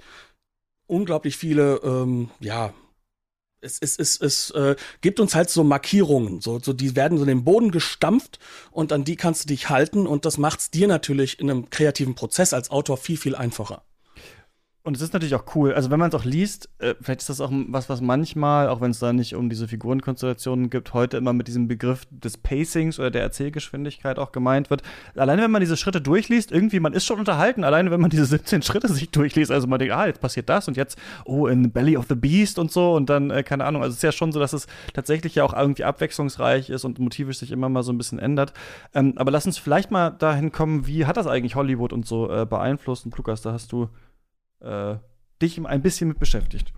unglaublich viele, ähm, ja, es, es, es, es äh, gibt uns halt so Markierungen, so, so die werden so in den Boden gestampft und an die kannst du dich halten und das macht es dir natürlich in einem kreativen Prozess als Autor viel, viel einfacher. Und es ist natürlich auch cool. Also wenn man es auch liest, äh, vielleicht ist das auch was, was manchmal, auch wenn es da nicht um diese Figurenkonstellationen gibt, heute immer mit diesem Begriff des Pacings oder der Erzählgeschwindigkeit auch gemeint wird. Alleine wenn man diese Schritte durchliest, irgendwie, man ist schon unterhalten, alleine wenn man diese 17 Schritte sich durchliest. Also man denkt, ah, jetzt passiert das und jetzt, oh, in the Belly of the Beast und so und dann, äh, keine Ahnung. Also es ist ja schon so, dass es tatsächlich ja auch irgendwie abwechslungsreich ist und motivisch sich immer mal so ein bisschen ändert. Ähm, aber lass uns vielleicht mal dahin kommen, wie hat das eigentlich Hollywood und so äh, beeinflusst? Und Lukas, da hast du äh, dich ein bisschen mit beschäftigt.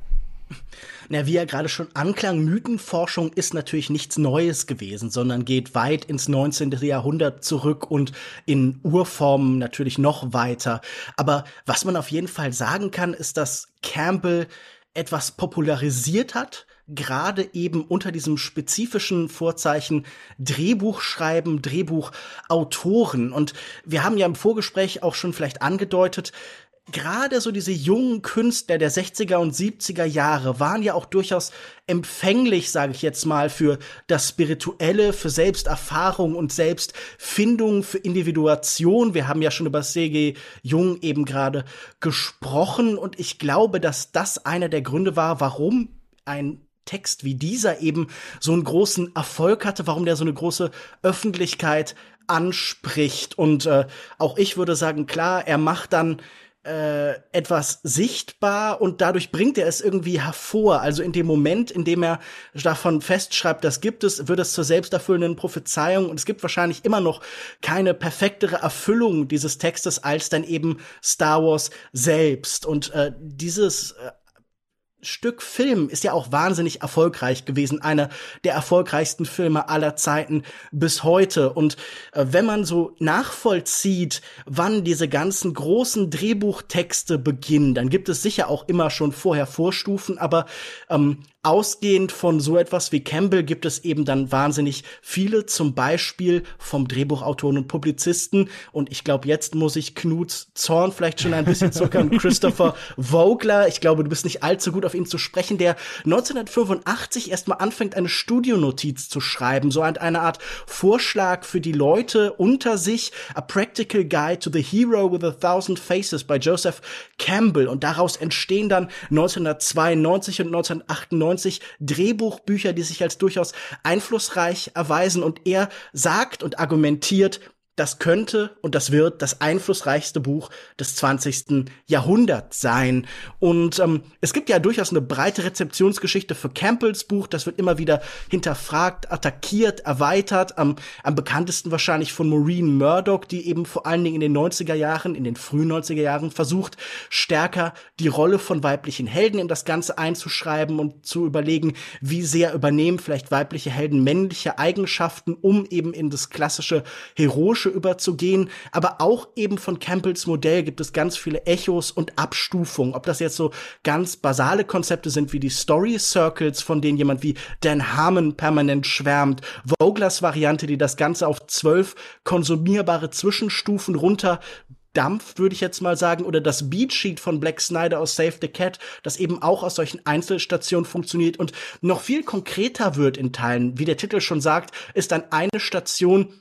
Na, wie er gerade schon anklang, Mythenforschung ist natürlich nichts Neues gewesen, sondern geht weit ins 19. Jahrhundert zurück und in Urformen natürlich noch weiter. Aber was man auf jeden Fall sagen kann, ist, dass Campbell etwas popularisiert hat, gerade eben unter diesem spezifischen Vorzeichen Drehbuchschreiben, Drehbuchautoren. Und wir haben ja im Vorgespräch auch schon vielleicht angedeutet, gerade so diese jungen Künstler der 60er und 70er Jahre waren ja auch durchaus empfänglich, sage ich jetzt mal, für das Spirituelle, für Selbsterfahrung und Selbstfindung, für Individuation. Wir haben ja schon über C.G. Jung eben gerade gesprochen und ich glaube, dass das einer der Gründe war, warum ein Text wie dieser eben so einen großen Erfolg hatte, warum der so eine große Öffentlichkeit anspricht. Und äh, auch ich würde sagen, klar, er macht dann äh, etwas sichtbar und dadurch bringt er es irgendwie hervor. Also in dem Moment, in dem er davon festschreibt, das gibt es, wird es zur selbsterfüllenden Prophezeiung und es gibt wahrscheinlich immer noch keine perfektere Erfüllung dieses Textes als dann eben Star Wars selbst. Und äh, dieses äh, Stück Film ist ja auch wahnsinnig erfolgreich gewesen, einer der erfolgreichsten Filme aller Zeiten bis heute. Und äh, wenn man so nachvollzieht, wann diese ganzen großen Drehbuchtexte beginnen, dann gibt es sicher auch immer schon vorher Vorstufen, aber ähm, Ausgehend von so etwas wie Campbell gibt es eben dann wahnsinnig viele, zum Beispiel vom Drehbuchautoren und Publizisten. Und ich glaube, jetzt muss ich Knuts Zorn vielleicht schon ein bisschen zurückern. *laughs* Christopher Vogler, ich glaube, du bist nicht allzu gut auf ihn zu sprechen, der 1985 erstmal anfängt, eine Studionotiz zu schreiben, so eine Art Vorschlag für die Leute unter sich, A Practical Guide to the Hero with a Thousand Faces bei Joseph Campbell. Und daraus entstehen dann 1992 und 1998 1990 Drehbuchbücher, die sich als durchaus einflussreich erweisen. Und er sagt und argumentiert, das könnte und das wird das einflussreichste Buch des 20. Jahrhunderts sein. Und ähm, es gibt ja durchaus eine breite Rezeptionsgeschichte für Campbells Buch. Das wird immer wieder hinterfragt, attackiert, erweitert. Am, am bekanntesten wahrscheinlich von Maureen Murdoch, die eben vor allen Dingen in den 90er Jahren, in den frühen 90er Jahren versucht, stärker die Rolle von weiblichen Helden in das Ganze einzuschreiben und zu überlegen, wie sehr übernehmen vielleicht weibliche Helden männliche Eigenschaften, um eben in das klassische heroische überzugehen. Aber auch eben von Campbells Modell gibt es ganz viele Echos und Abstufungen. Ob das jetzt so ganz basale Konzepte sind wie die Story Circles, von denen jemand wie Dan Harmon permanent schwärmt. Voglers Variante, die das Ganze auf zwölf konsumierbare Zwischenstufen runter dampft, würde ich jetzt mal sagen, oder das Beatsheet von Black Snyder aus Save the Cat, das eben auch aus solchen Einzelstationen funktioniert und noch viel konkreter wird in Teilen. Wie der Titel schon sagt, ist dann eine Station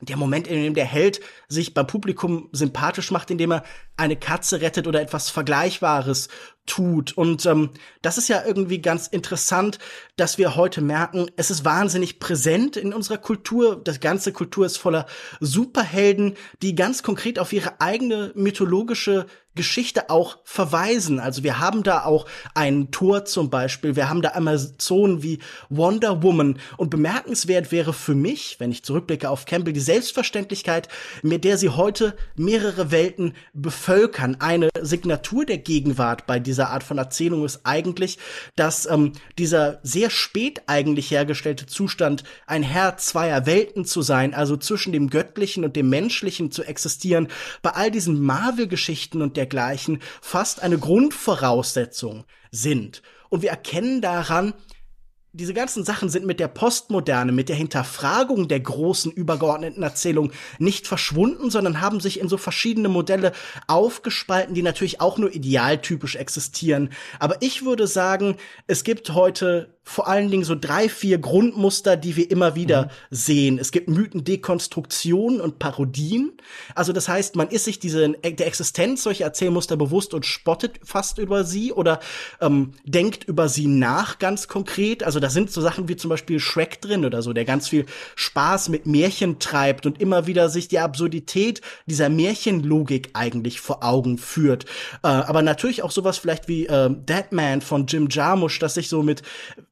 der Moment, in dem der Held sich beim Publikum sympathisch macht, indem er eine Katze rettet oder etwas Vergleichbares tut. Und ähm, das ist ja irgendwie ganz interessant, dass wir heute merken, es ist wahnsinnig präsent in unserer Kultur. Das ganze Kultur ist voller Superhelden, die ganz konkret auf ihre eigene mythologische Geschichte auch verweisen. Also wir haben da auch ein Tor zum Beispiel, wir haben da Amazonen wie Wonder Woman und bemerkenswert wäre für mich, wenn ich zurückblicke auf Campbell, die Selbstverständlichkeit, mit der sie heute mehrere Welten bevölkern. Eine Signatur der Gegenwart bei dieser Art von Erzählung ist eigentlich, dass ähm, dieser sehr spät eigentlich hergestellte Zustand, ein Herr zweier Welten zu sein, also zwischen dem Göttlichen und dem Menschlichen zu existieren, bei all diesen Marvel-Geschichten und der dergleichen fast eine Grundvoraussetzung sind. Und wir erkennen daran, diese ganzen Sachen sind mit der Postmoderne, mit der Hinterfragung der großen übergeordneten Erzählung nicht verschwunden, sondern haben sich in so verschiedene Modelle aufgespalten, die natürlich auch nur idealtypisch existieren. Aber ich würde sagen, es gibt heute vor allen Dingen so drei, vier Grundmuster, die wir immer wieder mhm. sehen. Es gibt Mythendekonstruktionen und Parodien. Also das heißt, man ist sich diese, der Existenz solcher Erzählmuster bewusst und spottet fast über sie oder ähm, denkt über sie nach ganz konkret. Also da sind so Sachen wie zum Beispiel Shrek drin oder so, der ganz viel Spaß mit Märchen treibt und immer wieder sich die Absurdität dieser Märchenlogik eigentlich vor Augen führt. Äh, aber natürlich auch sowas vielleicht wie äh, Deadman von Jim Jarmusch, das sich so mit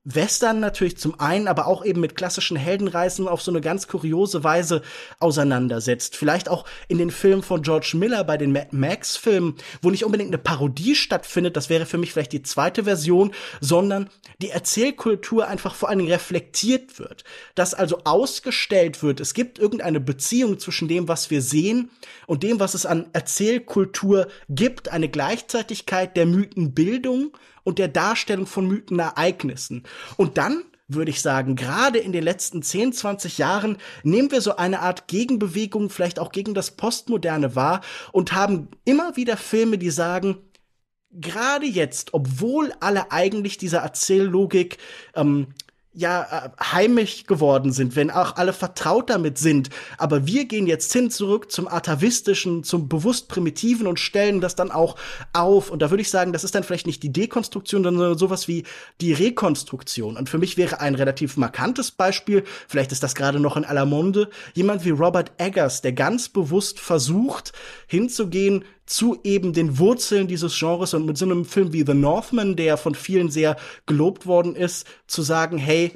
Western natürlich zum einen, aber auch eben mit klassischen Heldenreisen auf so eine ganz kuriose Weise auseinandersetzt. Vielleicht auch in den Filmen von George Miller bei den Mad Max Filmen, wo nicht unbedingt eine Parodie stattfindet, das wäre für mich vielleicht die zweite Version, sondern die Erzählkultur einfach vor allen Dingen reflektiert wird. Dass also ausgestellt wird, es gibt irgendeine Beziehung zwischen dem, was wir sehen und dem, was es an Erzählkultur gibt, eine Gleichzeitigkeit der Mythenbildung und der Darstellung von Mythenereignissen. Und dann würde ich sagen, gerade in den letzten 10, 20 Jahren nehmen wir so eine Art Gegenbewegung, vielleicht auch gegen das Postmoderne wahr und haben immer wieder Filme, die sagen, gerade jetzt, obwohl alle eigentlich dieser Erzähllogik ähm, ja äh, heimisch geworden sind, wenn auch alle vertraut damit sind. Aber wir gehen jetzt hin zurück zum atavistischen, zum bewusst primitiven und stellen das dann auch auf. Und da würde ich sagen, das ist dann vielleicht nicht die Dekonstruktion, sondern sowas wie die Rekonstruktion. Und für mich wäre ein relativ markantes Beispiel, vielleicht ist das gerade noch in aller Munde, jemand wie Robert Eggers, der ganz bewusst versucht, hinzugehen zu eben den Wurzeln dieses Genres und mit so einem Film wie The Northman, der von vielen sehr gelobt worden ist, zu sagen, hey,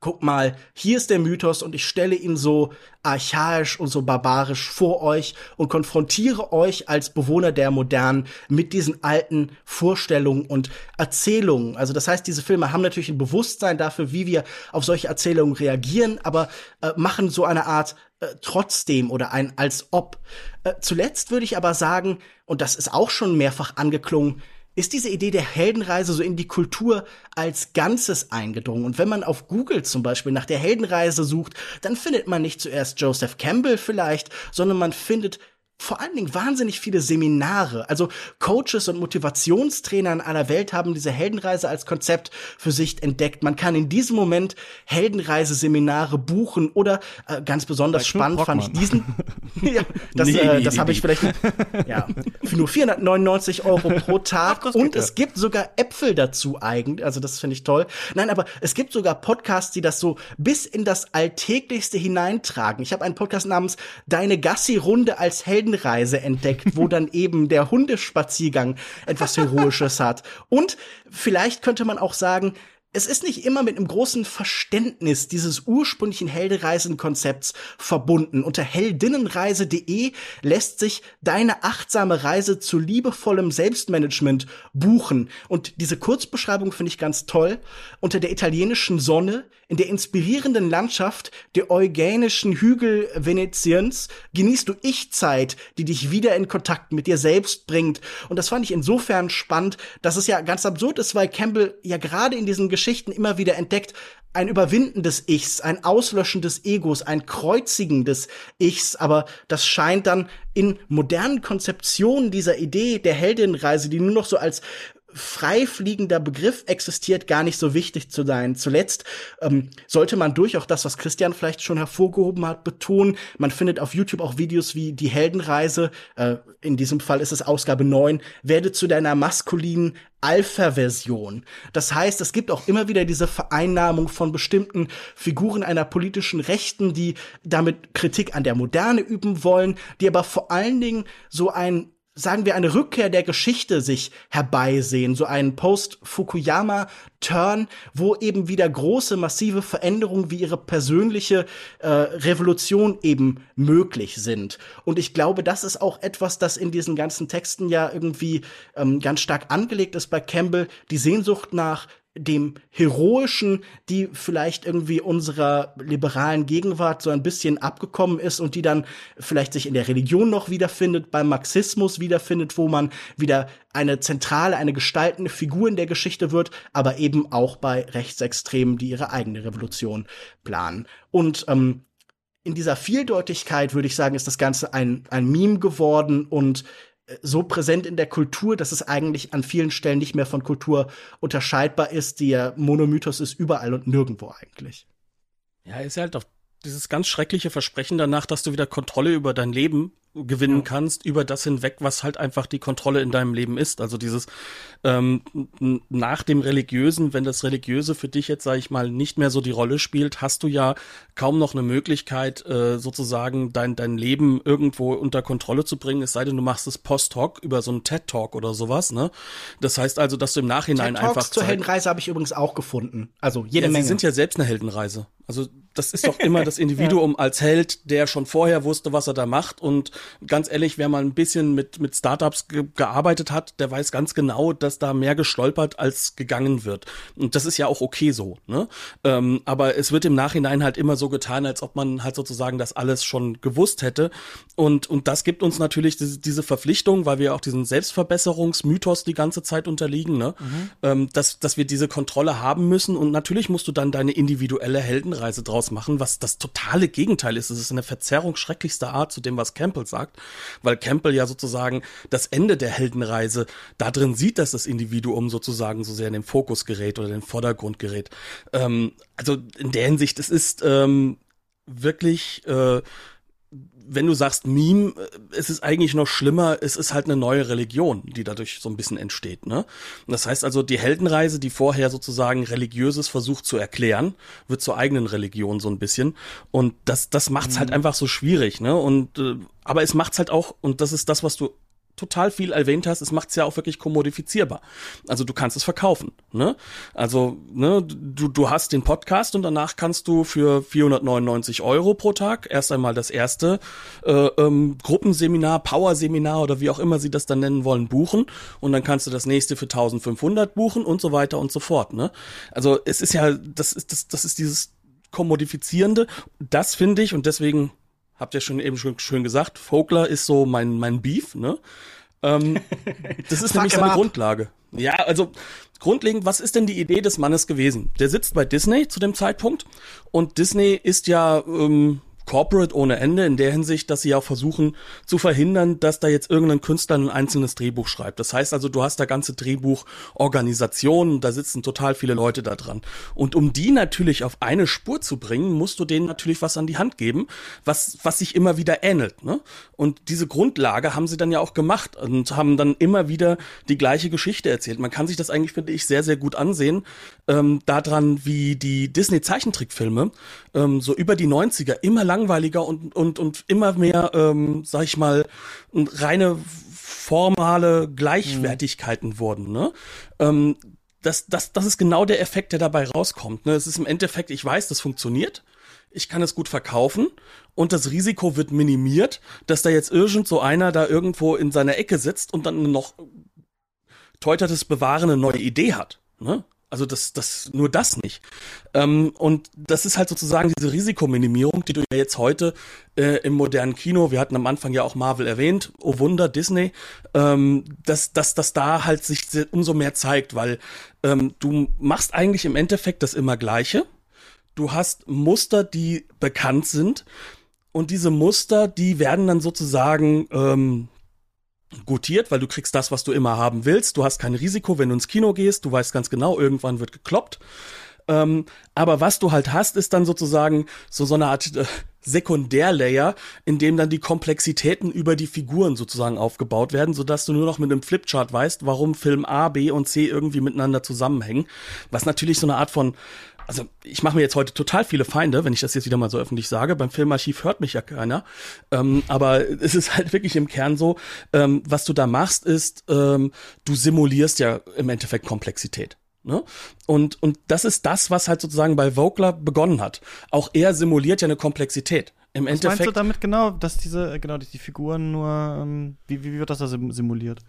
guck mal, hier ist der Mythos und ich stelle ihn so archaisch und so barbarisch vor euch und konfrontiere euch als Bewohner der Modernen mit diesen alten Vorstellungen und Erzählungen. Also das heißt, diese Filme haben natürlich ein Bewusstsein dafür, wie wir auf solche Erzählungen reagieren, aber äh, machen so eine Art äh, trotzdem oder ein als ob. Äh, zuletzt würde ich aber sagen, und das ist auch schon mehrfach angeklungen, ist diese Idee der Heldenreise so in die Kultur als Ganzes eingedrungen. Und wenn man auf Google zum Beispiel nach der Heldenreise sucht, dann findet man nicht zuerst Joseph Campbell vielleicht, sondern man findet vor allen Dingen wahnsinnig viele Seminare. Also Coaches und Motivationstrainer in aller Welt haben diese Heldenreise als Konzept für sich entdeckt. Man kann in diesem Moment Heldenreiseseminare buchen oder äh, ganz besonders spannend fand ich diesen. *laughs* ja, das, nee, äh, das nee, habe nee. ich vielleicht ja, für nur 499 Euro *laughs* pro Tag. Ach, und es gibt sogar Äpfel dazu eigentlich. Also das finde ich toll. Nein, aber es gibt sogar Podcasts, die das so bis in das Alltäglichste hineintragen. Ich habe einen Podcast namens Deine Gassi-Runde als Helden Heldenreise entdeckt, wo dann *laughs* eben der Hundespaziergang etwas Heroisches hat. Und vielleicht könnte man auch sagen, es ist nicht immer mit einem großen Verständnis dieses ursprünglichen Heldereisen-Konzepts verbunden. Unter heldinnenreise.de lässt sich deine achtsame Reise zu liebevollem Selbstmanagement buchen. Und diese Kurzbeschreibung finde ich ganz toll. Unter der italienischen Sonne, in der inspirierenden Landschaft der eugenischen Hügel Venetiens genießt du Ich-Zeit, die dich wieder in Kontakt mit dir selbst bringt. Und das fand ich insofern spannend, dass es ja ganz absurd ist, weil Campbell ja gerade in diesen Geschichten immer wieder entdeckt, ein Überwinden des Ichs, ein Auslöschen des Egos, ein Kreuzigen des Ichs, aber das scheint dann in modernen Konzeptionen dieser Idee der Heldinnenreise, die nur noch so als freifliegender Begriff existiert, gar nicht so wichtig zu sein. Zuletzt ähm, sollte man durch auch das, was Christian vielleicht schon hervorgehoben hat, betonen. Man findet auf YouTube auch Videos wie die Heldenreise, äh, in diesem Fall ist es Ausgabe 9, werde zu deiner maskulinen Alpha-Version. Das heißt, es gibt auch immer wieder diese Vereinnahmung von bestimmten Figuren einer politischen Rechten, die damit Kritik an der Moderne üben wollen, die aber vor allen Dingen so ein sagen wir, eine Rückkehr der Geschichte sich herbeisehen, so einen Post-Fukuyama-Turn, wo eben wieder große, massive Veränderungen wie ihre persönliche äh, Revolution eben möglich sind. Und ich glaube, das ist auch etwas, das in diesen ganzen Texten ja irgendwie ähm, ganz stark angelegt ist bei Campbell, die Sehnsucht nach dem Heroischen, die vielleicht irgendwie unserer liberalen Gegenwart so ein bisschen abgekommen ist und die dann vielleicht sich in der Religion noch wiederfindet, beim Marxismus wiederfindet, wo man wieder eine zentrale, eine gestaltende Figur in der Geschichte wird, aber eben auch bei Rechtsextremen, die ihre eigene Revolution planen. Und ähm, in dieser Vieldeutigkeit würde ich sagen, ist das Ganze ein, ein Meme geworden und so präsent in der Kultur, dass es eigentlich an vielen Stellen nicht mehr von Kultur unterscheidbar ist. Der Monomythos ist überall und nirgendwo eigentlich. Ja, ist halt auf dieses ganz schreckliche Versprechen danach, dass du wieder Kontrolle über dein Leben gewinnen ja. kannst, über das hinweg, was halt einfach die Kontrolle in deinem Leben ist. Also dieses ähm, nach dem Religiösen, wenn das Religiöse für dich jetzt, sage ich mal, nicht mehr so die Rolle spielt, hast du ja kaum noch eine Möglichkeit, äh, sozusagen dein, dein Leben irgendwo unter Kontrolle zu bringen, es sei denn, du machst es post-hoc über so einen TED-Talk oder sowas. Ne? Das heißt also, dass du im Nachhinein einfach. zur Heldenreise habe ich übrigens auch gefunden. Also jede ja, Menge. Sie sind ja selbst eine Heldenreise. Also das ist doch immer das *laughs* Individuum ja. als Held, der schon vorher wusste, was er da macht. Und ganz ehrlich, wer mal ein bisschen mit, mit Startups ge gearbeitet hat, der weiß ganz genau, dass da mehr gestolpert als gegangen wird. Und das ist ja auch okay so. Ne? Ähm, aber es wird im Nachhinein halt immer so getan, als ob man halt sozusagen das alles schon gewusst hätte. Und, und das gibt uns natürlich diese, diese Verpflichtung, weil wir auch diesen Selbstverbesserungsmythos die ganze Zeit unterliegen, ne? Mhm. Ähm, dass, dass wir diese Kontrolle haben müssen. Und natürlich musst du dann deine individuelle Heldenreise draus machen, was das totale Gegenteil ist. Es ist eine Verzerrung schrecklichster Art zu dem, was Campbell sagt, weil Campbell ja sozusagen das Ende der Heldenreise da drin sieht, dass das Individuum sozusagen so sehr in den Fokus gerät oder in den Vordergrund gerät. Ähm, also in der Hinsicht, es ist ähm, wirklich äh, wenn du sagst Meme, äh, es ist eigentlich noch schlimmer, es ist halt eine neue Religion, die dadurch so ein bisschen entsteht, ne? Das heißt also, die Heldenreise, die vorher sozusagen religiöses versucht zu erklären, wird zur eigenen Religion so ein bisschen und das das macht's halt mhm. halt einfach so schwierig, ne? Und äh, aber es macht's halt auch und das ist das, was du total viel erwähnt hast, es macht es ja auch wirklich kommodifizierbar. Also du kannst es verkaufen. Ne? Also ne, du, du hast den Podcast und danach kannst du für 499 Euro pro Tag erst einmal das erste äh, ähm, Gruppenseminar, Power-Seminar oder wie auch immer sie das dann nennen wollen, buchen und dann kannst du das nächste für 1500 buchen und so weiter und so fort. Ne? Also es ist ja, das ist, das, das ist dieses Kommodifizierende. Das finde ich und deswegen habt ihr schon eben schon schön gesagt, Vogler ist so mein, mein Beef, ne? Ähm, *laughs* das ist nämlich seine Grundlage. Ja, also grundlegend, was ist denn die Idee des Mannes gewesen? Der sitzt bei Disney zu dem Zeitpunkt und Disney ist ja ähm, corporate ohne Ende in der Hinsicht, dass sie auch versuchen zu verhindern, dass da jetzt irgendein Künstler ein einzelnes Drehbuch schreibt. Das heißt also, du hast da ganze Drehbuchorganisationen, da sitzen total viele Leute da dran. Und um die natürlich auf eine Spur zu bringen, musst du denen natürlich was an die Hand geben, was, was sich immer wieder ähnelt. Ne? Und diese Grundlage haben sie dann ja auch gemacht und haben dann immer wieder die gleiche Geschichte erzählt. Man kann sich das eigentlich, finde ich, sehr, sehr gut ansehen, ähm, daran, wie die Disney-Zeichentrickfilme ähm, so über die 90er immer lang langweiliger und, und, und immer mehr, ähm, sag ich mal, reine formale Gleichwertigkeiten mhm. wurden. Ne? Ähm, das, das, das ist genau der Effekt, der dabei rauskommt. Ne? Es ist im Endeffekt, ich weiß, das funktioniert. Ich kann es gut verkaufen und das Risiko wird minimiert, dass da jetzt irgend so einer da irgendwo in seiner Ecke sitzt und dann noch teutertes Bewahren eine neue Idee hat. Ne? Also das, das, nur das nicht. Ähm, und das ist halt sozusagen diese Risikominimierung, die du ja jetzt heute äh, im modernen Kino, wir hatten am Anfang ja auch Marvel erwähnt, oh Wunder, Disney, ähm, dass, dass das da halt sich umso mehr zeigt, weil ähm, du machst eigentlich im Endeffekt das immer Gleiche. Du hast Muster, die bekannt sind. Und diese Muster, die werden dann sozusagen ähm, gutiert, weil du kriegst das, was du immer haben willst. Du hast kein Risiko, wenn du ins Kino gehst. Du weißt ganz genau, irgendwann wird gekloppt. Ähm, aber was du halt hast, ist dann sozusagen so so eine Art äh, Sekundärlayer, in dem dann die Komplexitäten über die Figuren sozusagen aufgebaut werden, sodass du nur noch mit einem Flipchart weißt, warum Film A, B und C irgendwie miteinander zusammenhängen. Was natürlich so eine Art von also ich mache mir jetzt heute total viele Feinde, wenn ich das jetzt wieder mal so öffentlich sage. Beim Filmarchiv hört mich ja keiner. Ähm, aber *laughs* es ist halt wirklich im Kern so, ähm, was du da machst, ist, ähm, du simulierst ja im Endeffekt Komplexität. Ne? Und, und das ist das, was halt sozusagen bei Vogler begonnen hat. Auch er simuliert ja eine Komplexität. Im was Endeffekt. meinst du damit genau, dass diese, genau, die Figuren nur, ähm, wie, wie wird das da simuliert?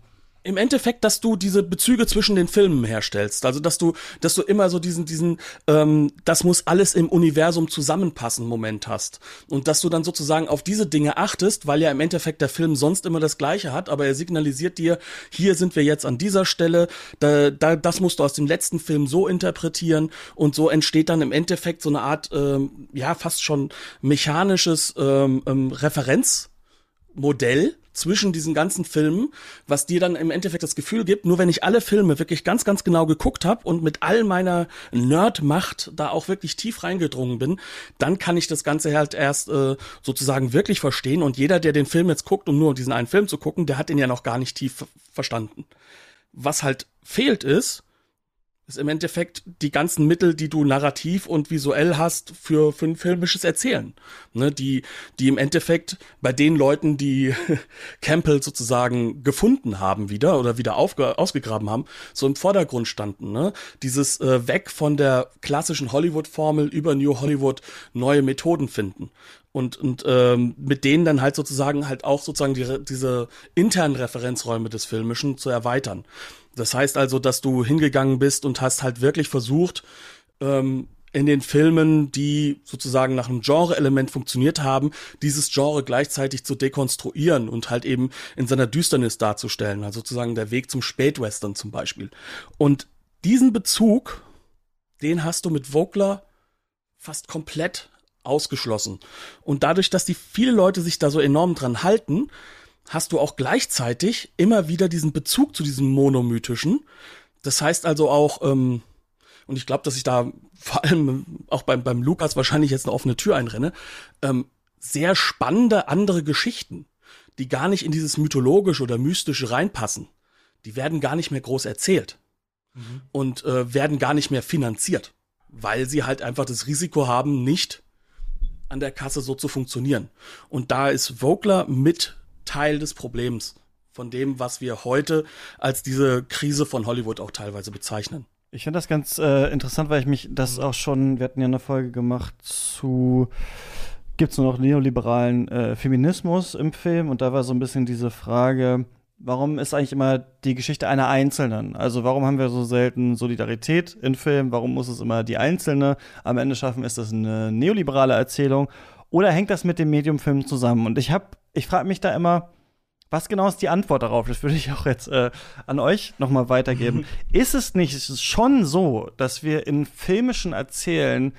Im Endeffekt, dass du diese Bezüge zwischen den Filmen herstellst. Also dass du, dass du immer so diesen, diesen, ähm, das muss alles im Universum zusammenpassen Moment hast. Und dass du dann sozusagen auf diese Dinge achtest, weil ja im Endeffekt der Film sonst immer das Gleiche hat, aber er signalisiert dir, hier sind wir jetzt an dieser Stelle, da, da, das musst du aus dem letzten Film so interpretieren und so entsteht dann im Endeffekt so eine Art, ähm, ja, fast schon mechanisches ähm, ähm, Referenzmodell zwischen diesen ganzen Filmen, was dir dann im Endeffekt das Gefühl gibt, nur wenn ich alle Filme wirklich ganz, ganz genau geguckt habe und mit all meiner Nerdmacht da auch wirklich tief reingedrungen bin, dann kann ich das Ganze halt erst äh, sozusagen wirklich verstehen. Und jeder, der den Film jetzt guckt, um nur diesen einen Film zu gucken, der hat ihn ja noch gar nicht tief verstanden. Was halt fehlt ist, ist im Endeffekt die ganzen Mittel, die du narrativ und visuell hast für, für ein filmisches Erzählen. Ne, die, die im Endeffekt bei den Leuten, die *laughs* Campbell sozusagen gefunden haben wieder oder wieder aufge, ausgegraben haben, so im Vordergrund standen. Ne? Dieses äh, weg von der klassischen Hollywood-Formel über New Hollywood neue Methoden finden und, und ähm, mit denen dann halt sozusagen halt auch sozusagen die, diese internen Referenzräume des Filmischen zu erweitern. Das heißt also, dass du hingegangen bist und hast halt wirklich versucht, ähm, in den Filmen, die sozusagen nach einem Genre-Element funktioniert haben, dieses Genre gleichzeitig zu dekonstruieren und halt eben in seiner Düsternis darzustellen. Also sozusagen der Weg zum Spätwestern zum Beispiel. Und diesen Bezug, den hast du mit Vogler fast komplett ausgeschlossen. Und dadurch, dass die viele Leute sich da so enorm dran halten, hast du auch gleichzeitig immer wieder diesen Bezug zu diesem monomythischen. Das heißt also auch, ähm, und ich glaube, dass ich da vor allem auch beim, beim Lukas wahrscheinlich jetzt eine offene Tür einrenne, ähm, sehr spannende andere Geschichten, die gar nicht in dieses mythologische oder mystische reinpassen. Die werden gar nicht mehr groß erzählt mhm. und äh, werden gar nicht mehr finanziert, weil sie halt einfach das Risiko haben, nicht an der Kasse so zu funktionieren. Und da ist Vogler mit Teil des Problems von dem, was wir heute als diese Krise von Hollywood auch teilweise bezeichnen. Ich finde das ganz äh, interessant, weil ich mich das auch schon, wir hatten ja eine Folge gemacht zu gibt es nur noch neoliberalen äh, Feminismus im Film und da war so ein bisschen diese Frage, warum ist eigentlich immer die Geschichte einer Einzelnen? Also warum haben wir so selten Solidarität in Filmen? Warum muss es immer die Einzelne am Ende schaffen? Ist das eine neoliberale Erzählung? Oder hängt das mit dem Mediumfilm zusammen? Und ich habe, ich frage mich da immer, was genau ist die Antwort darauf? Das würde ich auch jetzt äh, an euch nochmal weitergeben. *laughs* ist es nicht schon so, dass wir in filmischen Erzählen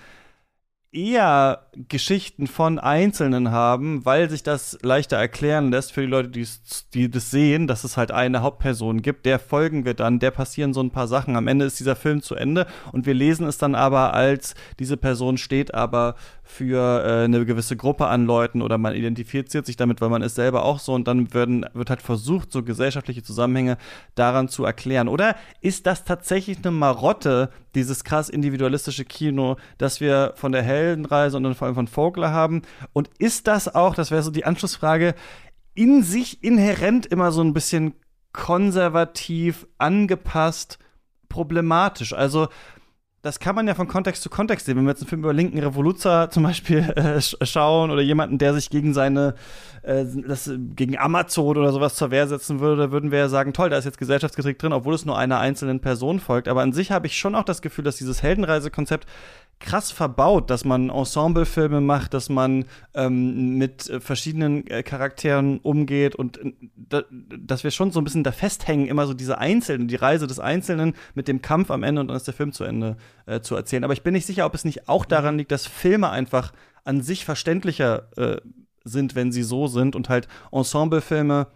eher Geschichten von Einzelnen haben, weil sich das leichter erklären lässt für die Leute, die das sehen, dass es halt eine Hauptperson gibt, der folgen wir dann, der passieren so ein paar Sachen. Am Ende ist dieser Film zu Ende und wir lesen es dann aber als, diese Person steht aber für äh, eine gewisse Gruppe an Leuten oder man identifiziert sich damit, weil man ist selber auch so und dann werden, wird halt versucht, so gesellschaftliche Zusammenhänge daran zu erklären. Oder ist das tatsächlich eine Marotte, dieses krass individualistische Kino, das wir von der Heldenreise und dann vor allem von Vogler haben? Und ist das auch, das wäre so die Anschlussfrage, in sich inhärent immer so ein bisschen konservativ, angepasst, problematisch? Also, das kann man ja von Kontext zu Kontext sehen. Wenn wir jetzt einen Film über linken Revoluzer zum Beispiel äh, schauen oder jemanden, der sich gegen seine, äh, das, gegen Amazon oder sowas zur Wehr setzen würde, würden wir ja sagen, toll, da ist jetzt Gesellschaftskritik drin, obwohl es nur einer einzelnen Person folgt. Aber an sich habe ich schon auch das Gefühl, dass dieses Heldenreisekonzept krass verbaut, dass man Ensemblefilme macht, dass man ähm, mit äh, verschiedenen äh, Charakteren umgeht und äh, da, dass wir schon so ein bisschen da festhängen, immer so diese Einzelnen, die Reise des Einzelnen mit dem Kampf am Ende und dann ist der Film zu Ende äh, zu erzählen. Aber ich bin nicht sicher, ob es nicht auch daran liegt, dass Filme einfach an sich verständlicher äh, sind, wenn sie so sind und halt Ensemblefilme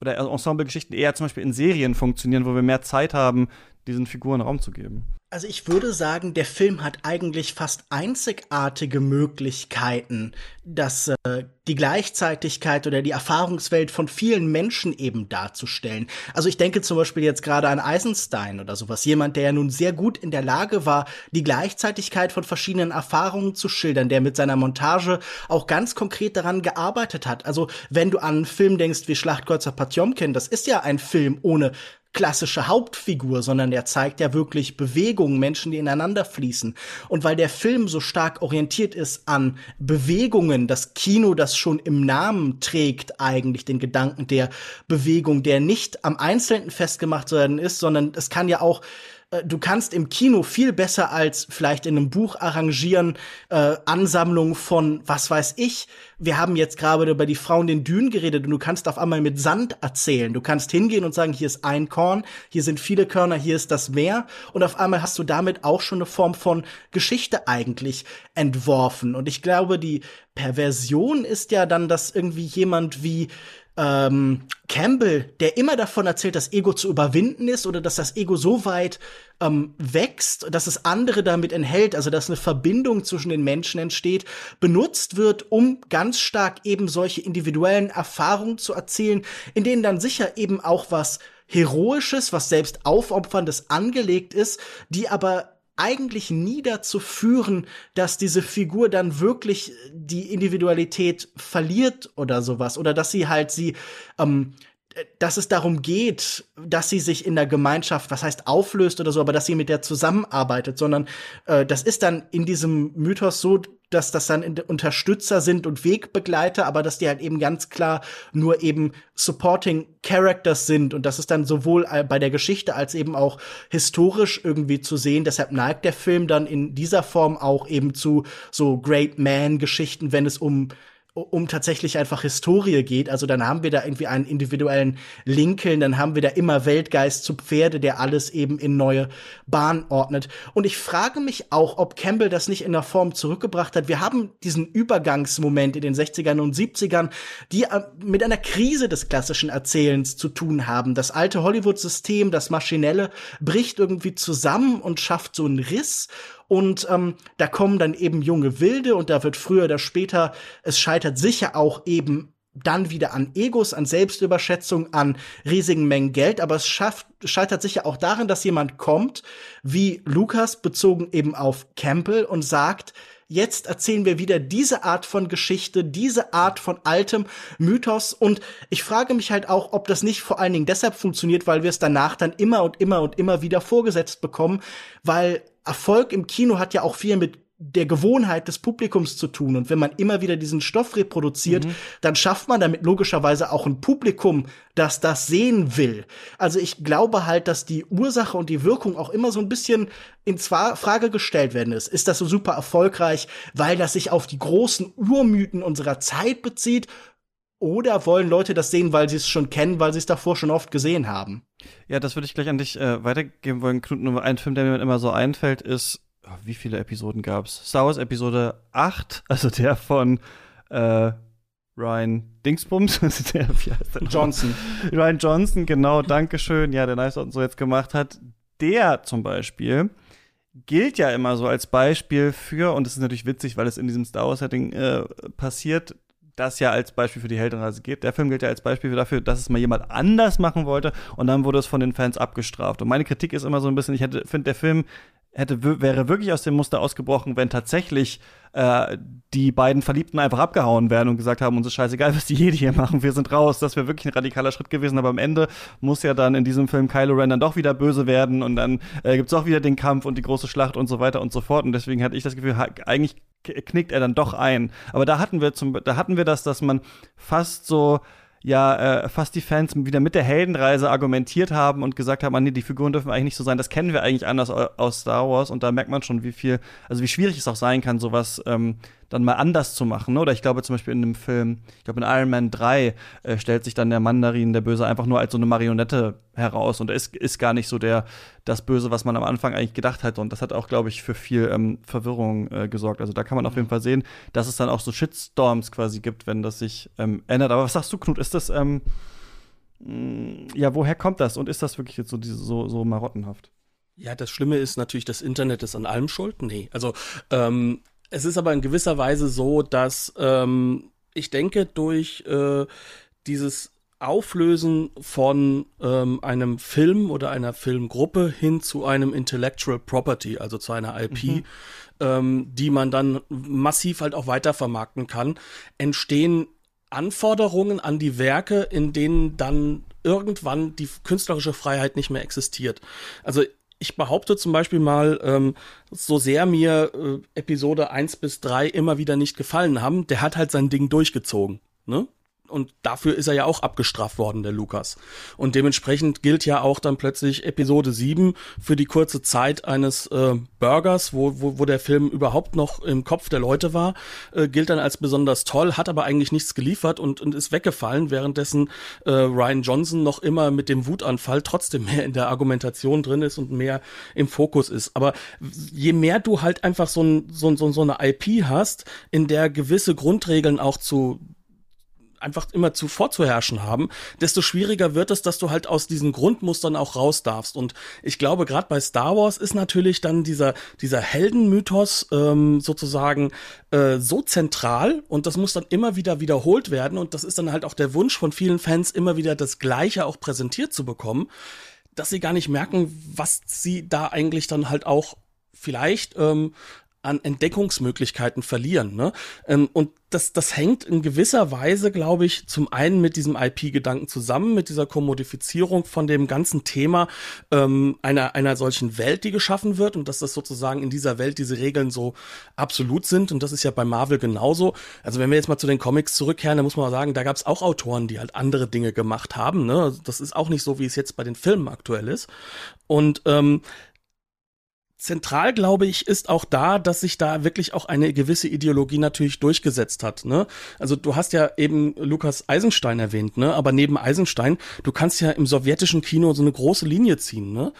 oder Ensemblegeschichten eher zum Beispiel in Serien funktionieren, wo wir mehr Zeit haben, diesen Figuren Raum zu geben. Also ich würde sagen, der Film hat eigentlich fast einzigartige Möglichkeiten, dass äh, die Gleichzeitigkeit oder die Erfahrungswelt von vielen Menschen eben darzustellen. Also ich denke zum Beispiel jetzt gerade an Eisenstein oder sowas, jemand, der ja nun sehr gut in der Lage war, die Gleichzeitigkeit von verschiedenen Erfahrungen zu schildern, der mit seiner Montage auch ganz konkret daran gearbeitet hat. Also wenn du an einen Film denkst wie Schlachtkreuzer Potjomkin, das ist ja ein Film ohne klassische Hauptfigur, sondern der zeigt ja wirklich Bewegungen, Menschen, die ineinander fließen. Und weil der Film so stark orientiert ist an Bewegungen, das Kino, das schon im Namen trägt eigentlich den Gedanken der Bewegung, der nicht am Einzelnen festgemacht werden ist, sondern es kann ja auch du kannst im Kino viel besser als vielleicht in einem Buch arrangieren, äh, Ansammlungen von, was weiß ich. Wir haben jetzt gerade über die Frauen den Dünen geredet und du kannst auf einmal mit Sand erzählen. Du kannst hingehen und sagen, hier ist ein Korn, hier sind viele Körner, hier ist das Meer. Und auf einmal hast du damit auch schon eine Form von Geschichte eigentlich entworfen. Und ich glaube, die Perversion ist ja dann, dass irgendwie jemand wie ähm, Campbell, der immer davon erzählt, das Ego zu überwinden ist oder dass das Ego so weit ähm, wächst, dass es andere damit enthält, also dass eine Verbindung zwischen den Menschen entsteht, benutzt wird, um ganz stark eben solche individuellen Erfahrungen zu erzählen, in denen dann sicher eben auch was Heroisches, was selbst Aufopferndes angelegt ist, die aber eigentlich nie dazu führen, dass diese Figur dann wirklich die Individualität verliert oder sowas oder dass sie halt sie ähm, dass es darum geht, dass sie sich in der Gemeinschaft, was heißt auflöst oder so, aber dass sie mit der zusammenarbeitet, sondern äh, das ist dann in diesem Mythos so, dass das dann Unterstützer sind und Wegbegleiter, aber dass die halt eben ganz klar nur eben Supporting Characters sind und das ist dann sowohl bei der Geschichte als eben auch historisch irgendwie zu sehen. Deshalb neigt der Film dann in dieser Form auch eben zu so Great Man Geschichten, wenn es um um tatsächlich einfach Historie geht. Also dann haben wir da irgendwie einen individuellen Lincoln, dann haben wir da immer Weltgeist zu Pferde, der alles eben in neue Bahn ordnet. Und ich frage mich auch, ob Campbell das nicht in der Form zurückgebracht hat. Wir haben diesen Übergangsmoment in den 60ern und 70ern, die äh, mit einer Krise des klassischen Erzählens zu tun haben. Das alte Hollywood-System, das Maschinelle, bricht irgendwie zusammen und schafft so einen Riss. Und ähm, da kommen dann eben junge Wilde und da wird früher oder später, es scheitert sicher auch eben dann wieder an Egos, an Selbstüberschätzung, an riesigen Mengen Geld, aber es schafft, scheitert sicher auch darin, dass jemand kommt, wie Lukas, bezogen eben auf Campbell und sagt, jetzt erzählen wir wieder diese Art von Geschichte, diese Art von altem Mythos. Und ich frage mich halt auch, ob das nicht vor allen Dingen deshalb funktioniert, weil wir es danach dann immer und immer und immer wieder vorgesetzt bekommen, weil Erfolg im Kino hat ja auch viel mit der Gewohnheit des Publikums zu tun. Und wenn man immer wieder diesen Stoff reproduziert, mhm. dann schafft man damit logischerweise auch ein Publikum, das das sehen will. Also ich glaube halt, dass die Ursache und die Wirkung auch immer so ein bisschen in Frage gestellt werden ist. Ist das so super erfolgreich, weil das sich auf die großen Urmythen unserer Zeit bezieht? Oder wollen Leute das sehen, weil sie es schon kennen, weil sie es davor schon oft gesehen haben? Ja, das würde ich gleich an dich äh, weitergeben wollen. Knut, nur ein Film, der mir immer so einfällt, ist, oh, wie viele Episoden gab's? Star Wars Episode 8, *laughs* also der von äh, Ryan Dingsbums, *laughs* der, wie heißt der Johnson. Ryan Johnson, genau, Dankeschön, ja, der Nice und so jetzt gemacht hat. Der zum Beispiel gilt ja immer so als Beispiel für, und das ist natürlich witzig, weil es in diesem Star Wars-Setting äh, passiert, das ja als Beispiel für die Heldenreise gibt. Der Film gilt ja als Beispiel dafür, dass es mal jemand anders machen wollte und dann wurde es von den Fans abgestraft. Und meine Kritik ist immer so ein bisschen, ich finde, der Film hätte, wäre wirklich aus dem Muster ausgebrochen, wenn tatsächlich äh, die beiden Verliebten einfach abgehauen wären und gesagt haben, uns ist scheißegal, was die Jedi hier machen, wir sind raus. Das wäre wirklich ein radikaler Schritt gewesen, aber am Ende muss ja dann in diesem Film Kylo Ren dann doch wieder böse werden und dann äh, gibt's auch wieder den Kampf und die große Schlacht und so weiter und so fort. Und deswegen hatte ich das Gefühl, eigentlich knickt er dann doch ein. Aber da hatten wir zum, da hatten wir das, dass man fast so ja äh, fast die Fans wieder mit der Heldenreise argumentiert haben und gesagt haben, ah, nee, die Figuren dürfen eigentlich nicht so sein. Das kennen wir eigentlich anders aus Star Wars und da merkt man schon, wie viel, also wie schwierig es auch sein kann, sowas ähm, dann mal anders zu machen. Ne? Oder ich glaube zum Beispiel in dem Film, ich glaube in Iron Man 3 äh, stellt sich dann der Mandarin, der Böse, einfach nur als so eine Marionette heraus und er ist, ist gar nicht so der, das Böse, was man am Anfang eigentlich gedacht hat. Und das hat auch, glaube ich, für viel ähm, Verwirrung äh, gesorgt. Also da kann man auf jeden Fall sehen, dass es dann auch so Shitstorms quasi gibt, wenn das sich ähm, ändert. Aber was sagst du, Knut? Ist das, ähm, mm, ja, woher kommt das? Und ist das wirklich jetzt so, diese, so, so marottenhaft? Ja, das Schlimme ist natürlich, das Internet ist an allem schuld. Nee, also ähm, es ist aber in gewisser Weise so, dass ähm, ich denke, durch äh, dieses Auflösen von ähm, einem Film oder einer Filmgruppe hin zu einem Intellectual Property, also zu einer IP, mhm. ähm, die man dann massiv halt auch weitervermarkten kann, entstehen Anforderungen an die Werke, in denen dann irgendwann die künstlerische Freiheit nicht mehr existiert. Also ich behaupte zum Beispiel mal, ähm, so sehr mir äh, Episode 1 bis 3 immer wieder nicht gefallen haben, der hat halt sein Ding durchgezogen. Ne? Und dafür ist er ja auch abgestraft worden, der Lukas. Und dementsprechend gilt ja auch dann plötzlich Episode 7 für die kurze Zeit eines äh, Burgers, wo, wo, wo der Film überhaupt noch im Kopf der Leute war, äh, gilt dann als besonders toll, hat aber eigentlich nichts geliefert und, und ist weggefallen, währenddessen äh, Ryan Johnson noch immer mit dem Wutanfall trotzdem mehr in der Argumentation drin ist und mehr im Fokus ist. Aber je mehr du halt einfach so, ein, so, so, so eine IP hast, in der gewisse Grundregeln auch zu einfach immer zu vorzuherrschen haben, desto schwieriger wird es, dass du halt aus diesen Grundmustern auch raus darfst. Und ich glaube, gerade bei Star Wars ist natürlich dann dieser, dieser Heldenmythos ähm, sozusagen äh, so zentral und das muss dann immer wieder wiederholt werden. Und das ist dann halt auch der Wunsch von vielen Fans, immer wieder das Gleiche auch präsentiert zu bekommen, dass sie gar nicht merken, was sie da eigentlich dann halt auch vielleicht ähm, an Entdeckungsmöglichkeiten verlieren. Ne? Ähm, und das, das hängt in gewisser Weise, glaube ich, zum einen mit diesem IP-Gedanken zusammen, mit dieser Kommodifizierung von dem ganzen Thema ähm, einer, einer solchen Welt, die geschaffen wird und dass das sozusagen in dieser Welt diese Regeln so absolut sind. Und das ist ja bei Marvel genauso. Also wenn wir jetzt mal zu den Comics zurückkehren, dann muss man sagen, da gab es auch Autoren, die halt andere Dinge gemacht haben. Ne? Also das ist auch nicht so, wie es jetzt bei den Filmen aktuell ist. Und ähm, zentral, glaube ich, ist auch da, dass sich da wirklich auch eine gewisse Ideologie natürlich durchgesetzt hat. Ne? Also du hast ja eben Lukas Eisenstein erwähnt, ne? aber neben Eisenstein, du kannst ja im sowjetischen Kino so eine große Linie ziehen. Ne?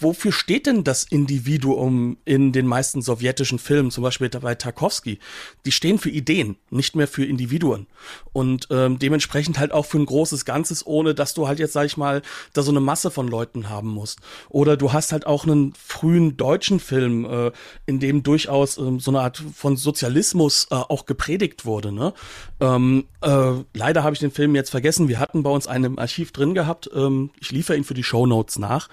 Wofür steht denn das Individuum in den meisten sowjetischen Filmen, zum Beispiel bei Tarkovsky? Die stehen für Ideen, nicht mehr für Individuen. Und ähm, dementsprechend halt auch für ein großes Ganzes, ohne dass du halt jetzt, sag ich mal, da so eine Masse von Leuten haben musst. Oder du hast halt auch einen frühen deutschen Film, äh, in dem durchaus ähm, so eine Art von Sozialismus äh, auch gepredigt wurde. Ne? Ähm, äh, leider habe ich den Film jetzt vergessen. Wir hatten bei uns einen im Archiv drin gehabt. Ähm, ich liefere ihn für die Show Notes nach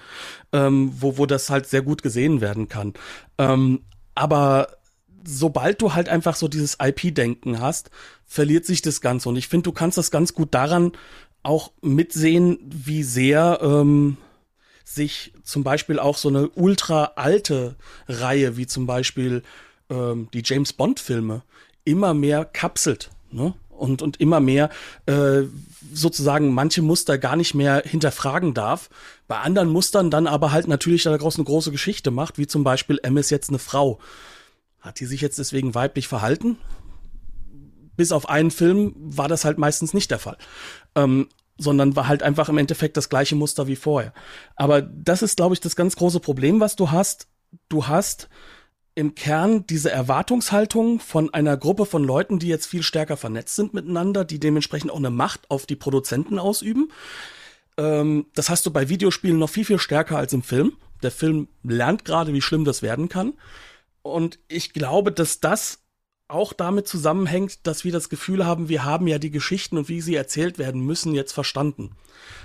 ähm, wo, wo das halt sehr gut gesehen werden kann. Ähm, aber sobald du halt einfach so dieses IP-Denken hast, verliert sich das Ganze. Und ich finde, du kannst das ganz gut daran auch mitsehen, wie sehr ähm, sich zum Beispiel auch so eine ultra alte Reihe, wie zum Beispiel ähm, die James Bond-Filme, immer mehr kapselt. Ne? Und, und immer mehr äh, sozusagen manche Muster gar nicht mehr hinterfragen darf. Bei anderen Mustern dann aber halt natürlich daraus eine große Geschichte macht, wie zum Beispiel M ist jetzt eine Frau. Hat die sich jetzt deswegen weiblich verhalten? Bis auf einen Film war das halt meistens nicht der Fall. Ähm, sondern war halt einfach im Endeffekt das gleiche Muster wie vorher. Aber das ist, glaube ich, das ganz große Problem, was du hast. Du hast im Kern diese Erwartungshaltung von einer Gruppe von Leuten, die jetzt viel stärker vernetzt sind miteinander, die dementsprechend auch eine Macht auf die Produzenten ausüben. Ähm, das hast du bei Videospielen noch viel, viel stärker als im Film. Der Film lernt gerade, wie schlimm das werden kann. Und ich glaube, dass das auch damit zusammenhängt, dass wir das Gefühl haben, wir haben ja die Geschichten und wie sie erzählt werden müssen jetzt verstanden.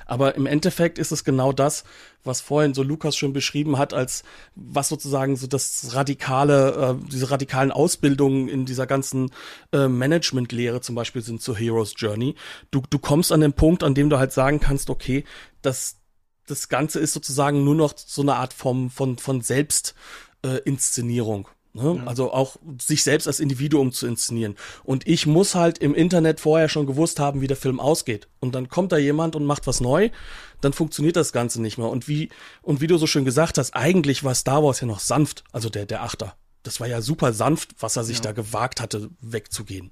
Aber im Endeffekt ist es genau das, was vorhin so Lukas schon beschrieben hat, als was sozusagen so das radikale, äh, diese radikalen Ausbildungen in dieser ganzen äh, Managementlehre zum Beispiel sind zur Hero's Journey. Du, du kommst an den Punkt, an dem du halt sagen kannst, okay, das, das Ganze ist sozusagen nur noch so eine Art vom, von, von Selbstinszenierung. Äh, Ne? Also auch sich selbst als Individuum zu inszenieren. Und ich muss halt im Internet vorher schon gewusst haben, wie der Film ausgeht. Und dann kommt da jemand und macht was neu, dann funktioniert das Ganze nicht mehr. Und wie, und wie du so schön gesagt hast, eigentlich war Star Wars ja noch sanft, also der, der Achter das war ja super sanft, was er sich ja. da gewagt hatte, wegzugehen.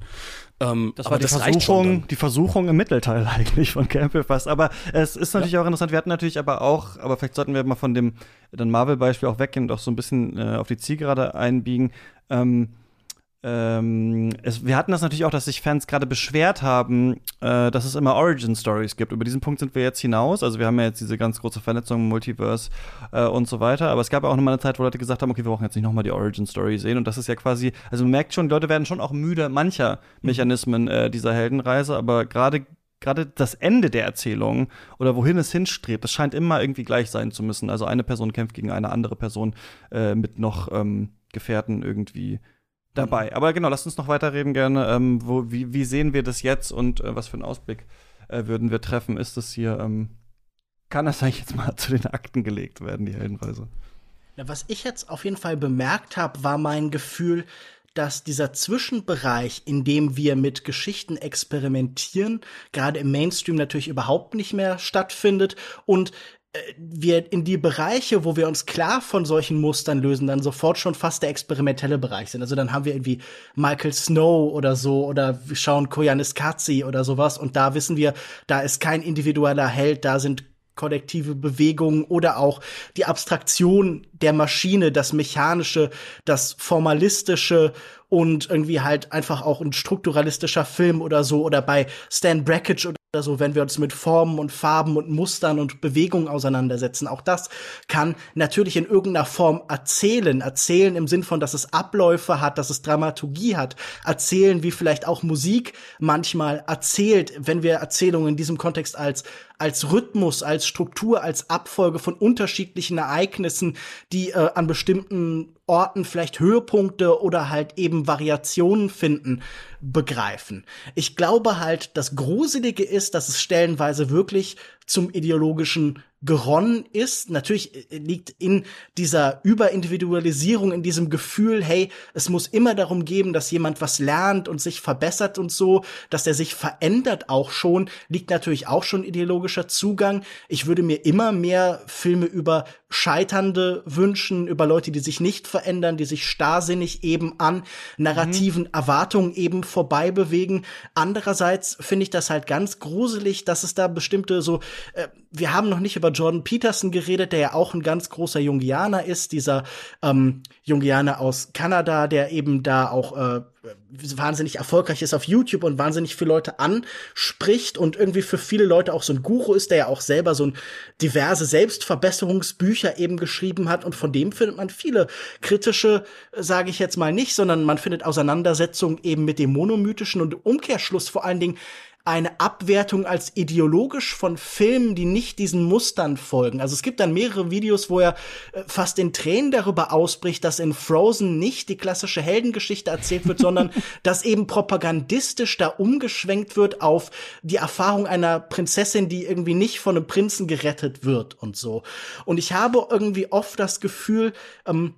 Ähm, das war die das Versuchung, die Versuchung im Mittelteil *laughs* eigentlich von Campbell fast. Aber es ist natürlich ja. auch interessant. Wir hatten natürlich aber auch, aber vielleicht sollten wir mal von dem dann Marvel-Beispiel auch weggehen und auch so ein bisschen äh, auf die Zielgerade einbiegen. Ähm, ähm, es, wir hatten das natürlich auch, dass sich Fans gerade beschwert haben, äh, dass es immer Origin Stories gibt. Über diesen Punkt sind wir jetzt hinaus. Also wir haben ja jetzt diese ganz große Vernetzung, Multiverse äh, und so weiter. Aber es gab ja auch noch mal eine Zeit, wo Leute gesagt haben, okay, wir brauchen jetzt nicht noch mal die Origin Story sehen. Und das ist ja quasi, also man merkt schon, die Leute werden schon auch müde mancher Mechanismen äh, dieser Heldenreise. Aber gerade gerade das Ende der Erzählung oder wohin es hinstrebt, das scheint immer irgendwie gleich sein zu müssen. Also eine Person kämpft gegen eine andere Person äh, mit noch ähm, Gefährten irgendwie dabei. Mhm. Aber genau, lasst uns noch weiterreden gerne. Ähm, wo, wie, wie sehen wir das jetzt und äh, was für einen Ausblick äh, würden wir treffen? Ist das hier, ähm, kann das eigentlich jetzt mal *laughs* zu den Akten gelegt werden, die Heldenreise? Ja, was ich jetzt auf jeden Fall bemerkt habe, war mein Gefühl, dass dieser Zwischenbereich, in dem wir mit Geschichten experimentieren, gerade im Mainstream natürlich überhaupt nicht mehr stattfindet und wir in die Bereiche, wo wir uns klar von solchen Mustern lösen, dann sofort schon fast der experimentelle Bereich sind. Also dann haben wir irgendwie Michael Snow oder so oder wir schauen Koyanis Katzi oder sowas und da wissen wir, da ist kein individueller Held, da sind kollektive Bewegung oder auch die Abstraktion der Maschine, das Mechanische, das Formalistische und irgendwie halt einfach auch ein strukturalistischer Film oder so oder bei Stan Brackage oder so, wenn wir uns mit Formen und Farben und Mustern und Bewegungen auseinandersetzen. Auch das kann natürlich in irgendeiner Form erzählen. Erzählen im Sinn von, dass es Abläufe hat, dass es Dramaturgie hat. Erzählen, wie vielleicht auch Musik manchmal erzählt, wenn wir Erzählungen in diesem Kontext als als Rhythmus, als Struktur, als Abfolge von unterschiedlichen Ereignissen, die äh, an bestimmten Orten vielleicht Höhepunkte oder halt eben Variationen finden, begreifen. Ich glaube halt, das Gruselige ist, dass es stellenweise wirklich zum ideologischen geronnen ist. Natürlich äh, liegt in dieser Überindividualisierung, in diesem Gefühl, hey, es muss immer darum geben, dass jemand was lernt und sich verbessert und so, dass er sich verändert auch schon, liegt natürlich auch schon ideologischer Zugang. Ich würde mir immer mehr Filme über Scheiternde wünschen, über Leute, die sich nicht verändern, die sich starrsinnig eben an narrativen mhm. Erwartungen eben vorbei bewegen. Andererseits finde ich das halt ganz gruselig, dass es da bestimmte so, äh, wir haben noch nicht über Jordan Peterson geredet, der ja auch ein ganz großer Jungianer ist, dieser ähm, Jungianer aus Kanada, der eben da auch äh, wahnsinnig erfolgreich ist auf YouTube und wahnsinnig viele Leute anspricht und irgendwie für viele Leute auch so ein Guru ist, der ja auch selber so ein diverse Selbstverbesserungsbücher eben geschrieben hat und von dem findet man viele kritische, sage ich jetzt mal nicht, sondern man findet Auseinandersetzungen eben mit dem monomythischen und Umkehrschluss vor allen Dingen eine Abwertung als ideologisch von Filmen, die nicht diesen Mustern folgen. Also es gibt dann mehrere Videos, wo er äh, fast in Tränen darüber ausbricht, dass in Frozen nicht die klassische Heldengeschichte erzählt wird, sondern *laughs* dass eben propagandistisch da umgeschwenkt wird auf die Erfahrung einer Prinzessin, die irgendwie nicht von einem Prinzen gerettet wird und so. Und ich habe irgendwie oft das Gefühl, ähm,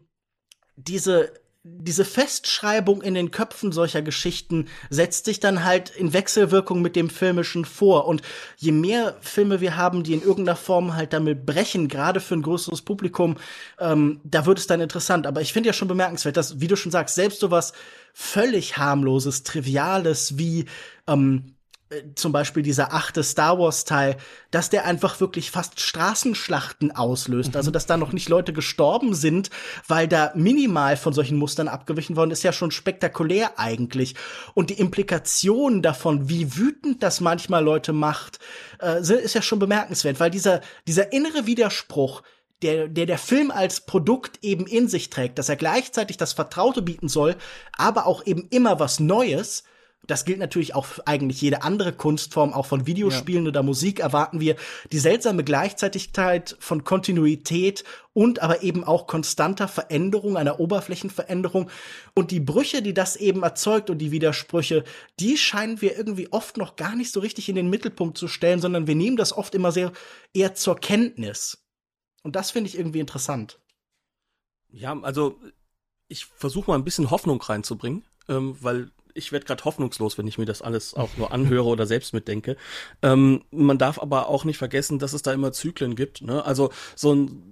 diese diese Festschreibung in den Köpfen solcher Geschichten setzt sich dann halt in Wechselwirkung mit dem Filmischen vor. Und je mehr Filme wir haben, die in irgendeiner Form halt damit brechen, gerade für ein größeres Publikum, ähm, da wird es dann interessant. Aber ich finde ja schon bemerkenswert, dass, wie du schon sagst, selbst sowas völlig harmloses, triviales wie ähm, äh, zum Beispiel dieser achte Star Wars Teil, dass der einfach wirklich fast Straßenschlachten auslöst. Mhm. Also, dass da noch nicht Leute gestorben sind, weil da minimal von solchen Mustern abgewichen worden ist, ja schon spektakulär eigentlich. Und die Implikation davon, wie wütend das manchmal Leute macht, äh, ist ja schon bemerkenswert, weil dieser, dieser innere Widerspruch, der, der der Film als Produkt eben in sich trägt, dass er gleichzeitig das Vertraute bieten soll, aber auch eben immer was Neues, das gilt natürlich auch für eigentlich jede andere Kunstform, auch von Videospielen ja. oder Musik erwarten wir die seltsame Gleichzeitigkeit von Kontinuität und aber eben auch konstanter Veränderung, einer Oberflächenveränderung. Und die Brüche, die das eben erzeugt und die Widersprüche, die scheinen wir irgendwie oft noch gar nicht so richtig in den Mittelpunkt zu stellen, sondern wir nehmen das oft immer sehr eher zur Kenntnis. Und das finde ich irgendwie interessant. Ja, also ich versuche mal ein bisschen Hoffnung reinzubringen, ähm, weil ich werde gerade hoffnungslos, wenn ich mir das alles auch nur anhöre oder selbst mitdenke. Ähm, man darf aber auch nicht vergessen, dass es da immer Zyklen gibt. Ne? Also so ein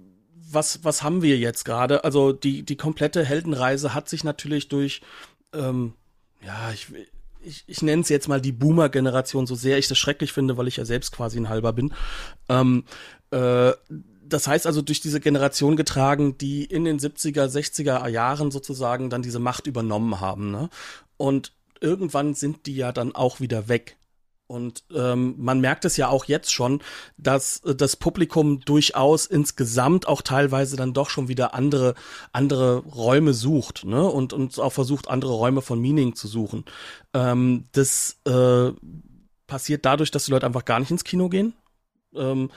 was, was haben wir jetzt gerade? Also die, die komplette Heldenreise hat sich natürlich durch, ähm, ja, ich, ich, ich nenne es jetzt mal die Boomer-Generation, so sehr ich das schrecklich finde, weil ich ja selbst quasi ein halber bin. Ähm, äh, das heißt also durch diese Generation getragen, die in den 70er, 60er Jahren sozusagen dann diese Macht übernommen haben. Ne? Und irgendwann sind die ja dann auch wieder weg. Und ähm, man merkt es ja auch jetzt schon, dass äh, das Publikum durchaus insgesamt auch teilweise dann doch schon wieder andere andere Räume sucht, ne? Und und auch versucht andere Räume von Meaning zu suchen. Ähm, das äh, passiert dadurch, dass die Leute einfach gar nicht ins Kino gehen, ähm,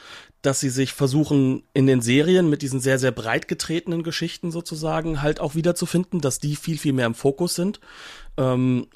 dass sie sich versuchen in den Serien mit diesen sehr sehr breit getretenen Geschichten sozusagen halt auch wiederzufinden, dass die viel viel mehr im Fokus sind. Ähm,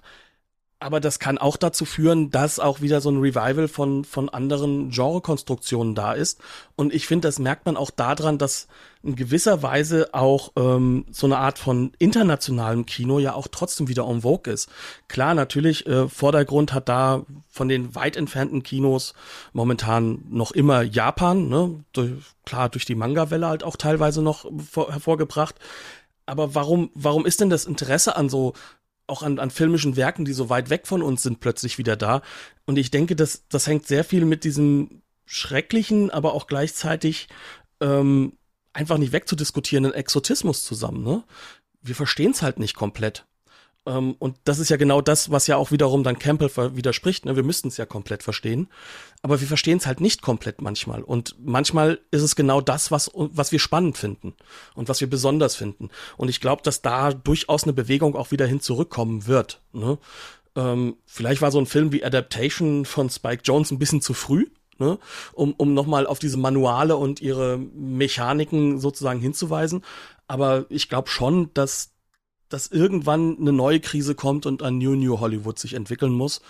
aber das kann auch dazu führen, dass auch wieder so ein Revival von, von anderen Genrekonstruktionen da ist. Und ich finde, das merkt man auch daran, dass in gewisser Weise auch ähm, so eine Art von internationalem Kino ja auch trotzdem wieder en vogue ist. Klar, natürlich, äh, Vordergrund hat da von den weit entfernten Kinos momentan noch immer Japan, ne? Durch, klar, durch die Manga-Welle halt auch teilweise noch vor, hervorgebracht. Aber warum, warum ist denn das Interesse an so auch an, an filmischen Werken, die so weit weg von uns sind, plötzlich wieder da. Und ich denke, das, das hängt sehr viel mit diesem schrecklichen, aber auch gleichzeitig ähm, einfach nicht wegzudiskutierenden Exotismus zusammen. Ne? Wir verstehen es halt nicht komplett. Ähm, und das ist ja genau das, was ja auch wiederum dann Campbell widerspricht. Ne? Wir müssten es ja komplett verstehen. Aber wir verstehen es halt nicht komplett manchmal. Und manchmal ist es genau das, was, was wir spannend finden und was wir besonders finden. Und ich glaube, dass da durchaus eine Bewegung auch wieder hin zurückkommen wird. Ne? Ähm, vielleicht war so ein Film wie Adaptation von Spike Jones ein bisschen zu früh. Ne, um, um nochmal auf diese Manuale und ihre Mechaniken sozusagen hinzuweisen. Aber ich glaube schon, dass dass irgendwann eine neue Krise kommt und ein New New Hollywood sich entwickeln muss.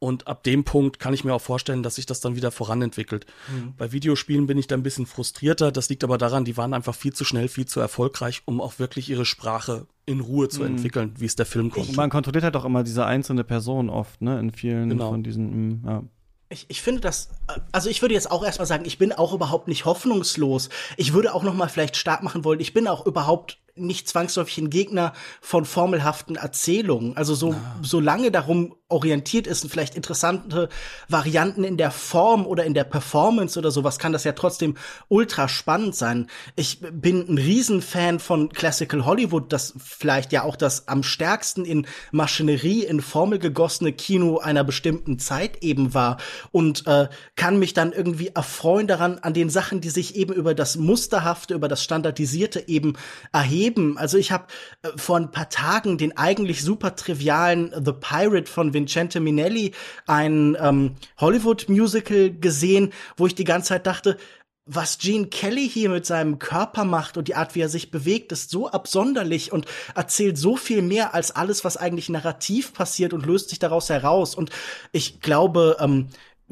Und ab dem Punkt kann ich mir auch vorstellen, dass sich das dann wieder voranentwickelt. Mhm. Bei Videospielen bin ich da ein bisschen frustrierter. Das liegt aber daran, die waren einfach viel zu schnell, viel zu erfolgreich, um auch wirklich ihre Sprache in Ruhe zu mhm. entwickeln, wie es der Film konnte. Man kontrolliert halt auch immer diese einzelne Person oft, ne, in vielen genau. von diesen, mm, ja. Ich, ich finde das, also ich würde jetzt auch erstmal sagen, ich bin auch überhaupt nicht hoffnungslos. Ich würde auch noch mal vielleicht stark machen wollen, ich bin auch überhaupt nicht zwangsläufig ein Gegner von formelhaften Erzählungen. Also so, ah. solange darum orientiert ist und vielleicht interessante Varianten in der Form oder in der Performance oder sowas, kann das ja trotzdem ultra spannend sein. Ich bin ein Riesenfan von Classical Hollywood, das vielleicht ja auch das am stärksten in Maschinerie, in Formel gegossene Kino einer bestimmten Zeit eben war und äh, kann mich dann irgendwie erfreuen daran, an den Sachen, die sich eben über das Musterhafte, über das Standardisierte eben erheben erleben. Also ich habe äh, vor ein paar Tagen den eigentlich super trivialen The Pirate von Vincente Minelli, ein ähm, Hollywood-Musical gesehen, wo ich die ganze Zeit dachte, was Gene Kelly hier mit seinem Körper macht und die Art, wie er sich bewegt, ist so absonderlich und erzählt so viel mehr als alles, was eigentlich narrativ passiert und löst sich daraus heraus. Und ich glaube, ähm,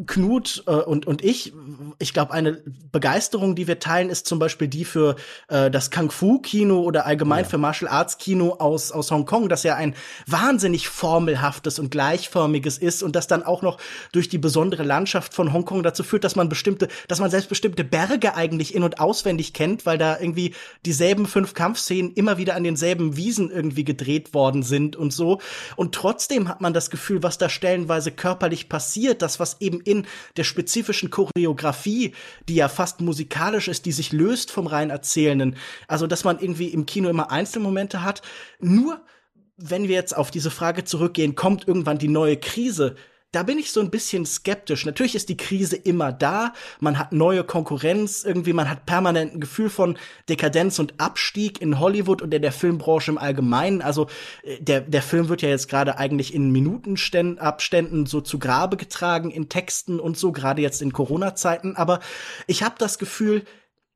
Knut äh, und, und ich, ich glaube, eine Begeisterung, die wir teilen, ist zum Beispiel die für äh, das Kung-Fu-Kino oder allgemein ja. für Martial Arts-Kino aus, aus Hongkong, das ja ein wahnsinnig formelhaftes und gleichförmiges ist und das dann auch noch durch die besondere Landschaft von Hongkong dazu führt, dass man bestimmte, dass man selbst bestimmte Berge eigentlich in- und auswendig kennt, weil da irgendwie dieselben fünf Kampfszenen immer wieder an denselben Wiesen irgendwie gedreht worden sind und so. Und trotzdem hat man das Gefühl, was da stellenweise körperlich passiert, das, was eben in der spezifischen Choreografie, die ja fast musikalisch ist, die sich löst vom rein Erzählenden. Also, dass man irgendwie im Kino immer Einzelmomente hat. Nur wenn wir jetzt auf diese Frage zurückgehen, kommt irgendwann die neue Krise, da bin ich so ein bisschen skeptisch. Natürlich ist die Krise immer da, man hat neue Konkurrenz, irgendwie man hat permanent ein Gefühl von Dekadenz und Abstieg in Hollywood und in der Filmbranche im Allgemeinen. Also äh, der, der Film wird ja jetzt gerade eigentlich in Minutenabständen so zu Grabe getragen, in Texten und so, gerade jetzt in Corona-Zeiten. Aber ich habe das Gefühl,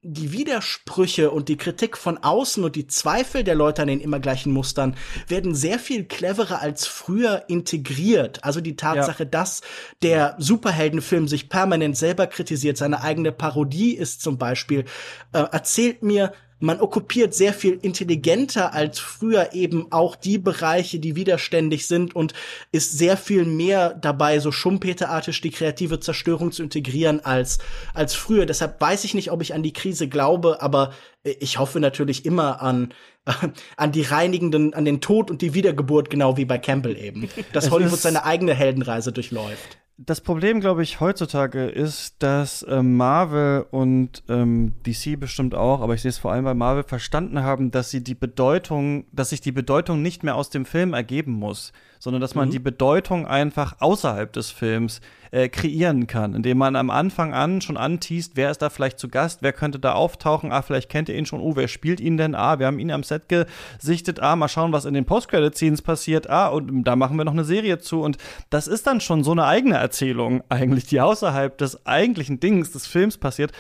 die Widersprüche und die Kritik von außen und die Zweifel der Leute an den immer gleichen Mustern werden sehr viel cleverer als früher integriert. Also die Tatsache, ja. dass der Superheldenfilm sich permanent selber kritisiert, seine eigene Parodie ist zum Beispiel, äh, erzählt mir, man okkupiert sehr viel intelligenter als früher eben auch die Bereiche, die widerständig sind und ist sehr viel mehr dabei, so schumpeterartig die kreative Zerstörung zu integrieren als, als früher. Deshalb weiß ich nicht, ob ich an die Krise glaube, aber ich hoffe natürlich immer an, *laughs* an die reinigenden, an den Tod und die Wiedergeburt, genau wie bei Campbell eben. Dass Hollywood seine eigene Heldenreise durchläuft das Problem, glaube ich, heutzutage ist, dass äh, Marvel und ähm, DC bestimmt auch, aber ich sehe es vor allem bei Marvel, verstanden haben, dass sie die Bedeutung, dass sich die Bedeutung nicht mehr aus dem Film ergeben muss, sondern dass man mhm. die Bedeutung einfach außerhalb des Films äh, kreieren kann, indem man am Anfang an schon anteast, wer ist da vielleicht zu Gast, wer könnte da auftauchen, ah, vielleicht kennt ihr ihn schon, oh, wer spielt ihn denn, ah, wir haben ihn am Set gesichtet, ah, mal schauen, was in den Post-Credit-Scenes passiert, ah, und da machen wir noch eine Serie zu und das ist dann schon so eine eigene Erzählung eigentlich, die außerhalb des eigentlichen Dings des Films passiert.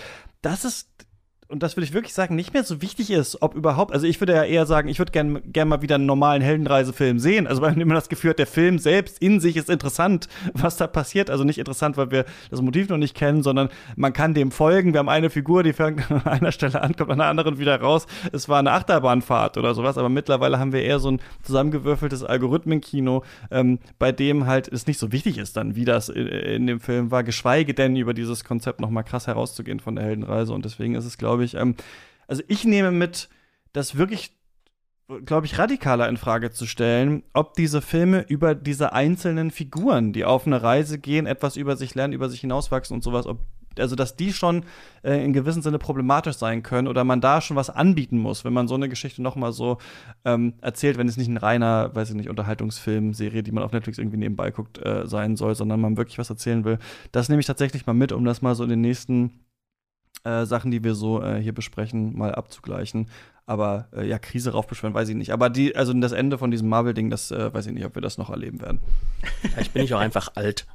Das ist und das will ich wirklich sagen, nicht mehr so wichtig ist, ob überhaupt, also ich würde ja eher sagen, ich würde gerne gern mal wieder einen normalen Heldenreisefilm sehen. Also weil man immer das Gefühl hat, der Film selbst in sich ist interessant, *laughs* was da passiert. Also nicht interessant, weil wir das Motiv noch nicht kennen, sondern man kann dem folgen. Wir haben eine Figur, die fängt *laughs* an einer Stelle an, kommt an einer anderen wieder raus. Es war eine Achterbahnfahrt oder sowas, aber mittlerweile haben wir eher so ein zusammengewürfeltes Algorithmenkino, ähm, bei dem halt es nicht so wichtig ist dann, wie das in, in dem Film war, geschweige denn über dieses Konzept noch mal krass herauszugehen von der Heldenreise. Und deswegen ist es, glaube glaube ich. Ähm, also ich nehme mit, das wirklich, glaube ich, radikaler in Frage zu stellen, ob diese Filme über diese einzelnen Figuren, die auf eine Reise gehen, etwas über sich lernen, über sich hinauswachsen und sowas, ob also dass die schon äh, in gewissem Sinne problematisch sein können oder man da schon was anbieten muss, wenn man so eine Geschichte noch mal so ähm, erzählt, wenn es nicht ein reiner, weiß ich nicht, Unterhaltungsfilm, Serie, die man auf Netflix irgendwie nebenbei guckt, äh, sein soll, sondern man wirklich was erzählen will. Das nehme ich tatsächlich mal mit, um das mal so in den nächsten äh, Sachen, die wir so äh, hier besprechen, mal abzugleichen. Aber äh, ja, Krise raufbeschwören, weiß ich nicht. Aber die, also das Ende von diesem Marvel-Ding, das äh, weiß ich nicht, ob wir das noch erleben werden. Vielleicht bin ich auch einfach alt.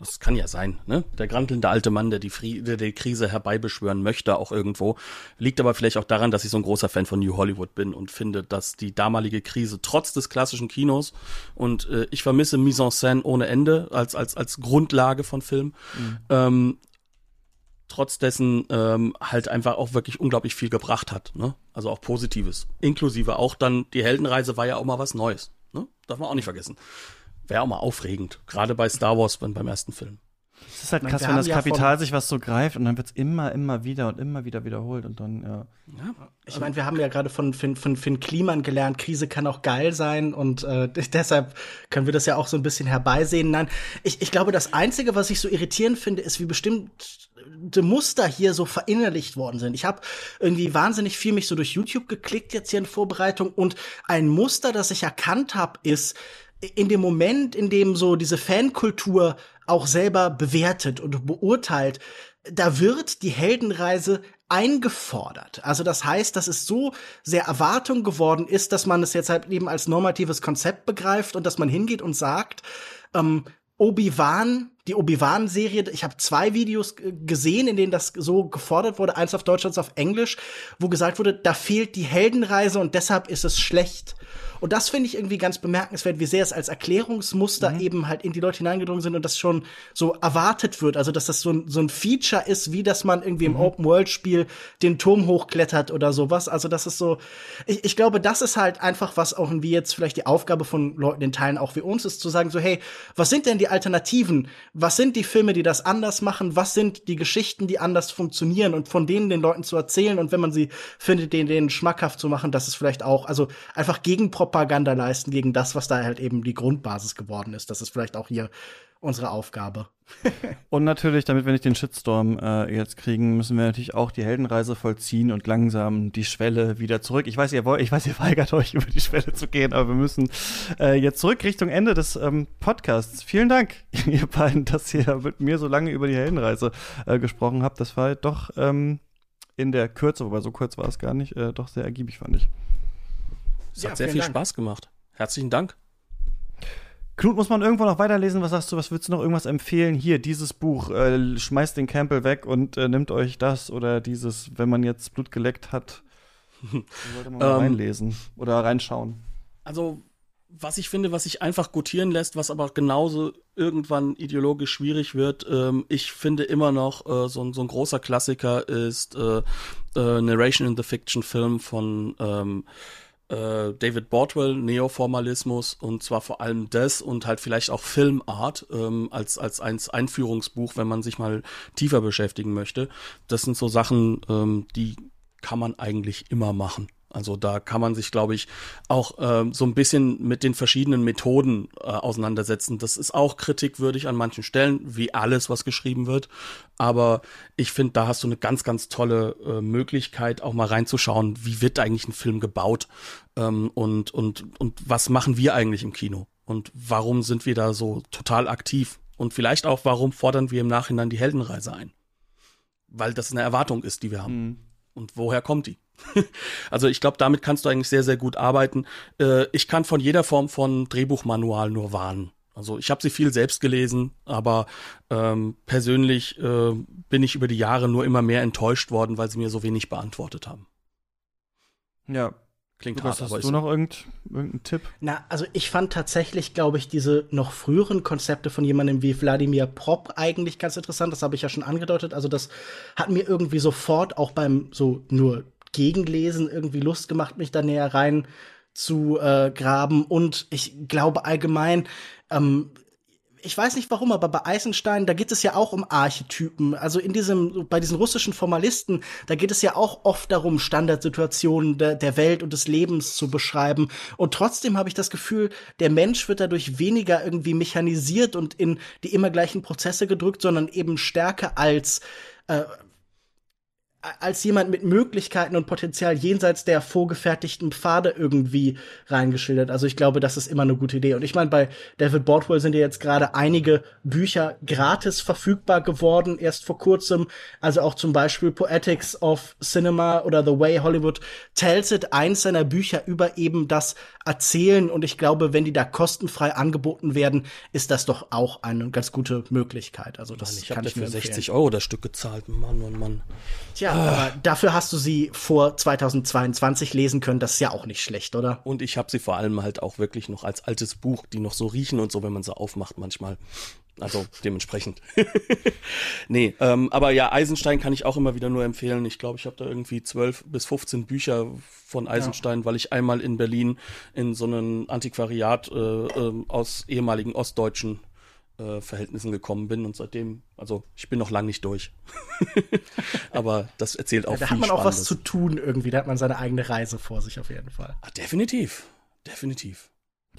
Das kann ja sein, ne? Der grantelnde alte Mann, der die, Fri der die Krise herbeibeschwören möchte, auch irgendwo. Liegt aber vielleicht auch daran, dass ich so ein großer Fan von New Hollywood bin und finde, dass die damalige Krise trotz des klassischen Kinos und äh, ich vermisse Mise en scène ohne Ende als, als, als Grundlage von Film, mhm. ähm, trotz dessen ähm, halt einfach auch wirklich unglaublich viel gebracht hat. Ne? Also auch Positives. Inklusive auch dann, die Heldenreise war ja auch mal was Neues. Ne? Darf man auch nicht vergessen. Wäre auch mal aufregend. Gerade bei Star Wars beim, beim ersten Film. Es ist halt krass, wenn das Kapital ja sich was so greift und dann wird es immer, immer wieder und immer wieder wiederholt und dann, ja. ja ich meine, wir haben ja gerade von Finn, von Finn Kliman gelernt, Krise kann auch geil sein und äh, *laughs* deshalb können wir das ja auch so ein bisschen herbeisehen. Nein, ich, ich glaube, das Einzige, was ich so irritierend finde, ist, wie bestimmte Muster hier so verinnerlicht worden sind. Ich habe irgendwie wahnsinnig viel mich so durch YouTube geklickt jetzt hier in Vorbereitung und ein Muster, das ich erkannt habe, ist, in dem Moment, in dem so diese Fankultur auch selber bewertet und beurteilt, da wird die Heldenreise eingefordert. Also das heißt, dass es so sehr Erwartung geworden ist, dass man es jetzt halt eben als normatives Konzept begreift und dass man hingeht und sagt, ähm, Obi-Wan, die Obi-Wan-Serie, ich habe zwei Videos gesehen, in denen das so gefordert wurde, eins auf Deutsch, eins auf Englisch, wo gesagt wurde, da fehlt die Heldenreise und deshalb ist es schlecht. Und das finde ich irgendwie ganz bemerkenswert, wie sehr es als Erklärungsmuster mhm. eben halt in die Leute hineingedrungen sind und das schon so erwartet wird. Also, dass das so ein, so ein Feature ist, wie dass man irgendwie im mhm. Open-World-Spiel den Turm hochklettert oder sowas. Also, das ist so, ich, ich glaube, das ist halt einfach was auch wie jetzt vielleicht die Aufgabe von Leuten in Teilen auch wie uns ist, zu sagen so, hey, was sind denn die Alternativen? Was sind die Filme, die das anders machen? Was sind die Geschichten, die anders funktionieren und von denen den Leuten zu erzählen und wenn man sie findet, denen, denen schmackhaft zu machen, das ist vielleicht auch, also einfach Gegenpropaganda Propaganda leisten gegen das, was da halt eben die Grundbasis geworden ist. Das ist vielleicht auch hier unsere Aufgabe. *laughs* und natürlich, damit wir nicht den Shitstorm äh, jetzt kriegen, müssen wir natürlich auch die Heldenreise vollziehen und langsam die Schwelle wieder zurück. Ich weiß, ihr wollt, ich weiß, ihr weigert euch *laughs* über die Schwelle zu gehen, aber wir müssen äh, jetzt zurück Richtung Ende des ähm, Podcasts. Vielen Dank, *laughs* ihr beiden, dass ihr mit mir so lange über die Heldenreise äh, gesprochen habt. Das war doch ähm, in der Kürze, wobei so kurz war es gar nicht, äh, doch sehr ergiebig, fand ich. Es ja, hat sehr viel Dank. Spaß gemacht. Herzlichen Dank. Knut, muss man irgendwo noch weiterlesen? Was sagst du? Was würdest du noch irgendwas empfehlen? Hier, dieses Buch, äh, schmeißt den Campbell weg und äh, nimmt euch das oder dieses, wenn man jetzt Blut geleckt hat, sollte man mal *laughs* ähm, reinlesen oder reinschauen. Also, was ich finde, was sich einfach gutieren lässt, was aber genauso irgendwann ideologisch schwierig wird, ähm, ich finde immer noch, äh, so, ein, so ein großer Klassiker ist äh, äh, Narration in the Fiction Film von ähm, äh, David Bordwell, Neoformalismus und zwar vor allem das und halt vielleicht auch Filmart ähm, als, als ein Einführungsbuch, wenn man sich mal tiefer beschäftigen möchte. Das sind so Sachen, ähm, die kann man eigentlich immer machen. Also da kann man sich, glaube ich, auch ähm, so ein bisschen mit den verschiedenen Methoden äh, auseinandersetzen. Das ist auch kritikwürdig an manchen Stellen, wie alles, was geschrieben wird. Aber ich finde, da hast du eine ganz, ganz tolle äh, Möglichkeit, auch mal reinzuschauen, wie wird eigentlich ein Film gebaut ähm, und, und, und was machen wir eigentlich im Kino und warum sind wir da so total aktiv und vielleicht auch, warum fordern wir im Nachhinein die Heldenreise ein? Weil das eine Erwartung ist, die wir haben. Mhm. Und woher kommt die? *laughs* also ich glaube, damit kannst du eigentlich sehr, sehr gut arbeiten. Äh, ich kann von jeder Form von Drehbuchmanual nur warnen. Also ich habe sie viel selbst gelesen, aber ähm, persönlich äh, bin ich über die Jahre nur immer mehr enttäuscht worden, weil sie mir so wenig beantwortet haben. Ja, Klingt hart, hast aber du noch irgend, irgendeinen Tipp? Na, also ich fand tatsächlich, glaube ich, diese noch früheren Konzepte von jemandem wie Wladimir Prop eigentlich ganz interessant. Das habe ich ja schon angedeutet. Also das hat mir irgendwie sofort auch beim so nur Gegenlesen irgendwie Lust gemacht, mich da näher rein zu äh, graben. Und ich glaube allgemein, ähm, ich weiß nicht warum, aber bei Eisenstein, da geht es ja auch um Archetypen. Also in diesem, bei diesen russischen Formalisten, da geht es ja auch oft darum, Standardsituationen der, der Welt und des Lebens zu beschreiben. Und trotzdem habe ich das Gefühl, der Mensch wird dadurch weniger irgendwie mechanisiert und in die immer gleichen Prozesse gedrückt, sondern eben stärker als äh, als jemand mit Möglichkeiten und Potenzial jenseits der vorgefertigten Pfade irgendwie reingeschildert. Also ich glaube, das ist immer eine gute Idee. Und ich meine, bei David Bordwell sind ja jetzt gerade einige Bücher gratis verfügbar geworden, erst vor kurzem. Also auch zum Beispiel Poetics of Cinema oder The Way Hollywood Tells It, eins seiner Bücher über eben das Erzählen. Und ich glaube, wenn die da kostenfrei angeboten werden, ist das doch auch eine ganz gute Möglichkeit. Also das ich kann ich für mir 60 empfehlen. Euro das Stück gezahlt. Mann, Mann, Mann. Tja, aber dafür hast du sie vor 2022 lesen können. Das ist ja auch nicht schlecht, oder? Und ich habe sie vor allem halt auch wirklich noch als altes Buch, die noch so riechen und so, wenn man sie aufmacht manchmal. Also dementsprechend. *laughs* nee, ähm, aber ja, Eisenstein kann ich auch immer wieder nur empfehlen. Ich glaube, ich habe da irgendwie 12 bis 15 Bücher von Eisenstein, weil ich einmal in Berlin in so einem Antiquariat äh, ähm, aus ehemaligen ostdeutschen äh, Verhältnissen gekommen bin und seitdem, also ich bin noch lang nicht durch. *laughs* aber das erzählt auch Da viel hat man auch was Spannendes. zu tun irgendwie. Da hat man seine eigene Reise vor sich auf jeden Fall. Ah, definitiv, definitiv.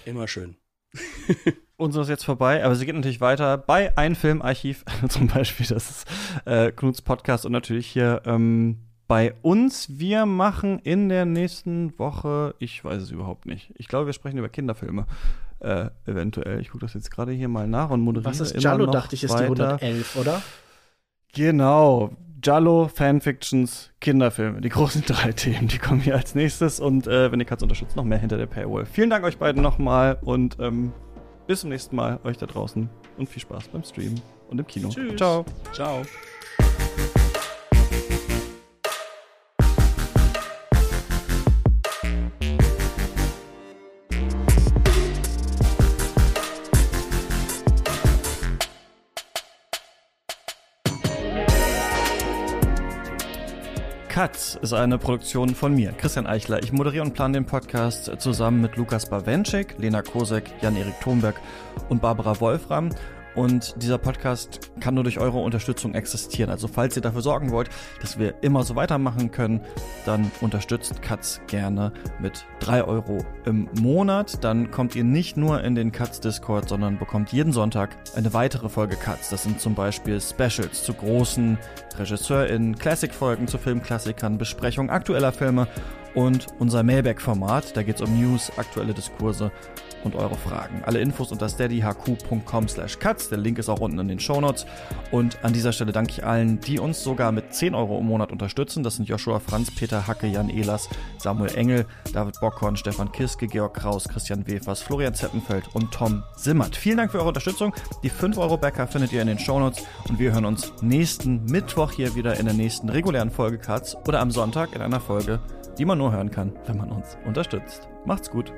Immer schön. *laughs* Unsere ist jetzt vorbei, aber sie geht natürlich weiter bei Ein Filmarchiv, *laughs* zum Beispiel, das ist äh, Knuts Podcast und natürlich hier ähm, bei uns. Wir machen in der nächsten Woche, ich weiß es überhaupt nicht. Ich glaube, wir sprechen über Kinderfilme. Äh, eventuell. Ich gucke das jetzt gerade hier mal nach und moderiere Was ist Jallo, dachte ich, ist die weiter. 111, oder? Genau. Jallo, Fanfictions, Kinderfilme. Die großen *laughs* drei Themen, die kommen hier als nächstes. Und äh, wenn ihr Katz unterstützt, noch mehr hinter der Paywall. Vielen Dank euch beiden nochmal und ähm, bis zum nächsten Mal euch da draußen und viel Spaß beim Stream und im Kino. Tschüss. Ciao. Ciao. Katz ist eine Produktion von mir, Christian Eichler. Ich moderiere und plane den Podcast zusammen mit Lukas Bawenschik, Lena Kosek, Jan-Erik Thomberg und Barbara Wolfram. Und dieser Podcast kann nur durch eure Unterstützung existieren. Also falls ihr dafür sorgen wollt, dass wir immer so weitermachen können, dann unterstützt Katz gerne mit drei Euro im Monat. Dann kommt ihr nicht nur in den Katz Discord, sondern bekommt jeden Sonntag eine weitere Folge Katz. Das sind zum Beispiel Specials zu großen RegisseurInnen, Classic-Folgen zu Filmklassikern, Besprechungen aktueller Filme und unser Mailback-Format. Da geht es um News, aktuelle Diskurse und eure Fragen. Alle Infos unter steadyhq.com slash cuts. Der Link ist auch unten in den Shownotes. Und an dieser Stelle danke ich allen, die uns sogar mit 10 Euro im Monat unterstützen. Das sind Joshua Franz, Peter Hacke, Jan Ehlers, Samuel Engel, David Bockhorn, Stefan Kiske, Georg Kraus, Christian Wefers, Florian Zeppenfeld und Tom Simmert. Vielen Dank für eure Unterstützung. Die 5 Euro Bäcker findet ihr in den Shownotes. Und wir hören uns nächsten Mittwoch hier wieder in der nächsten regulären Folge Cuts oder am Sonntag in einer Folge, die man nur hören kann, wenn man uns unterstützt. Macht's gut.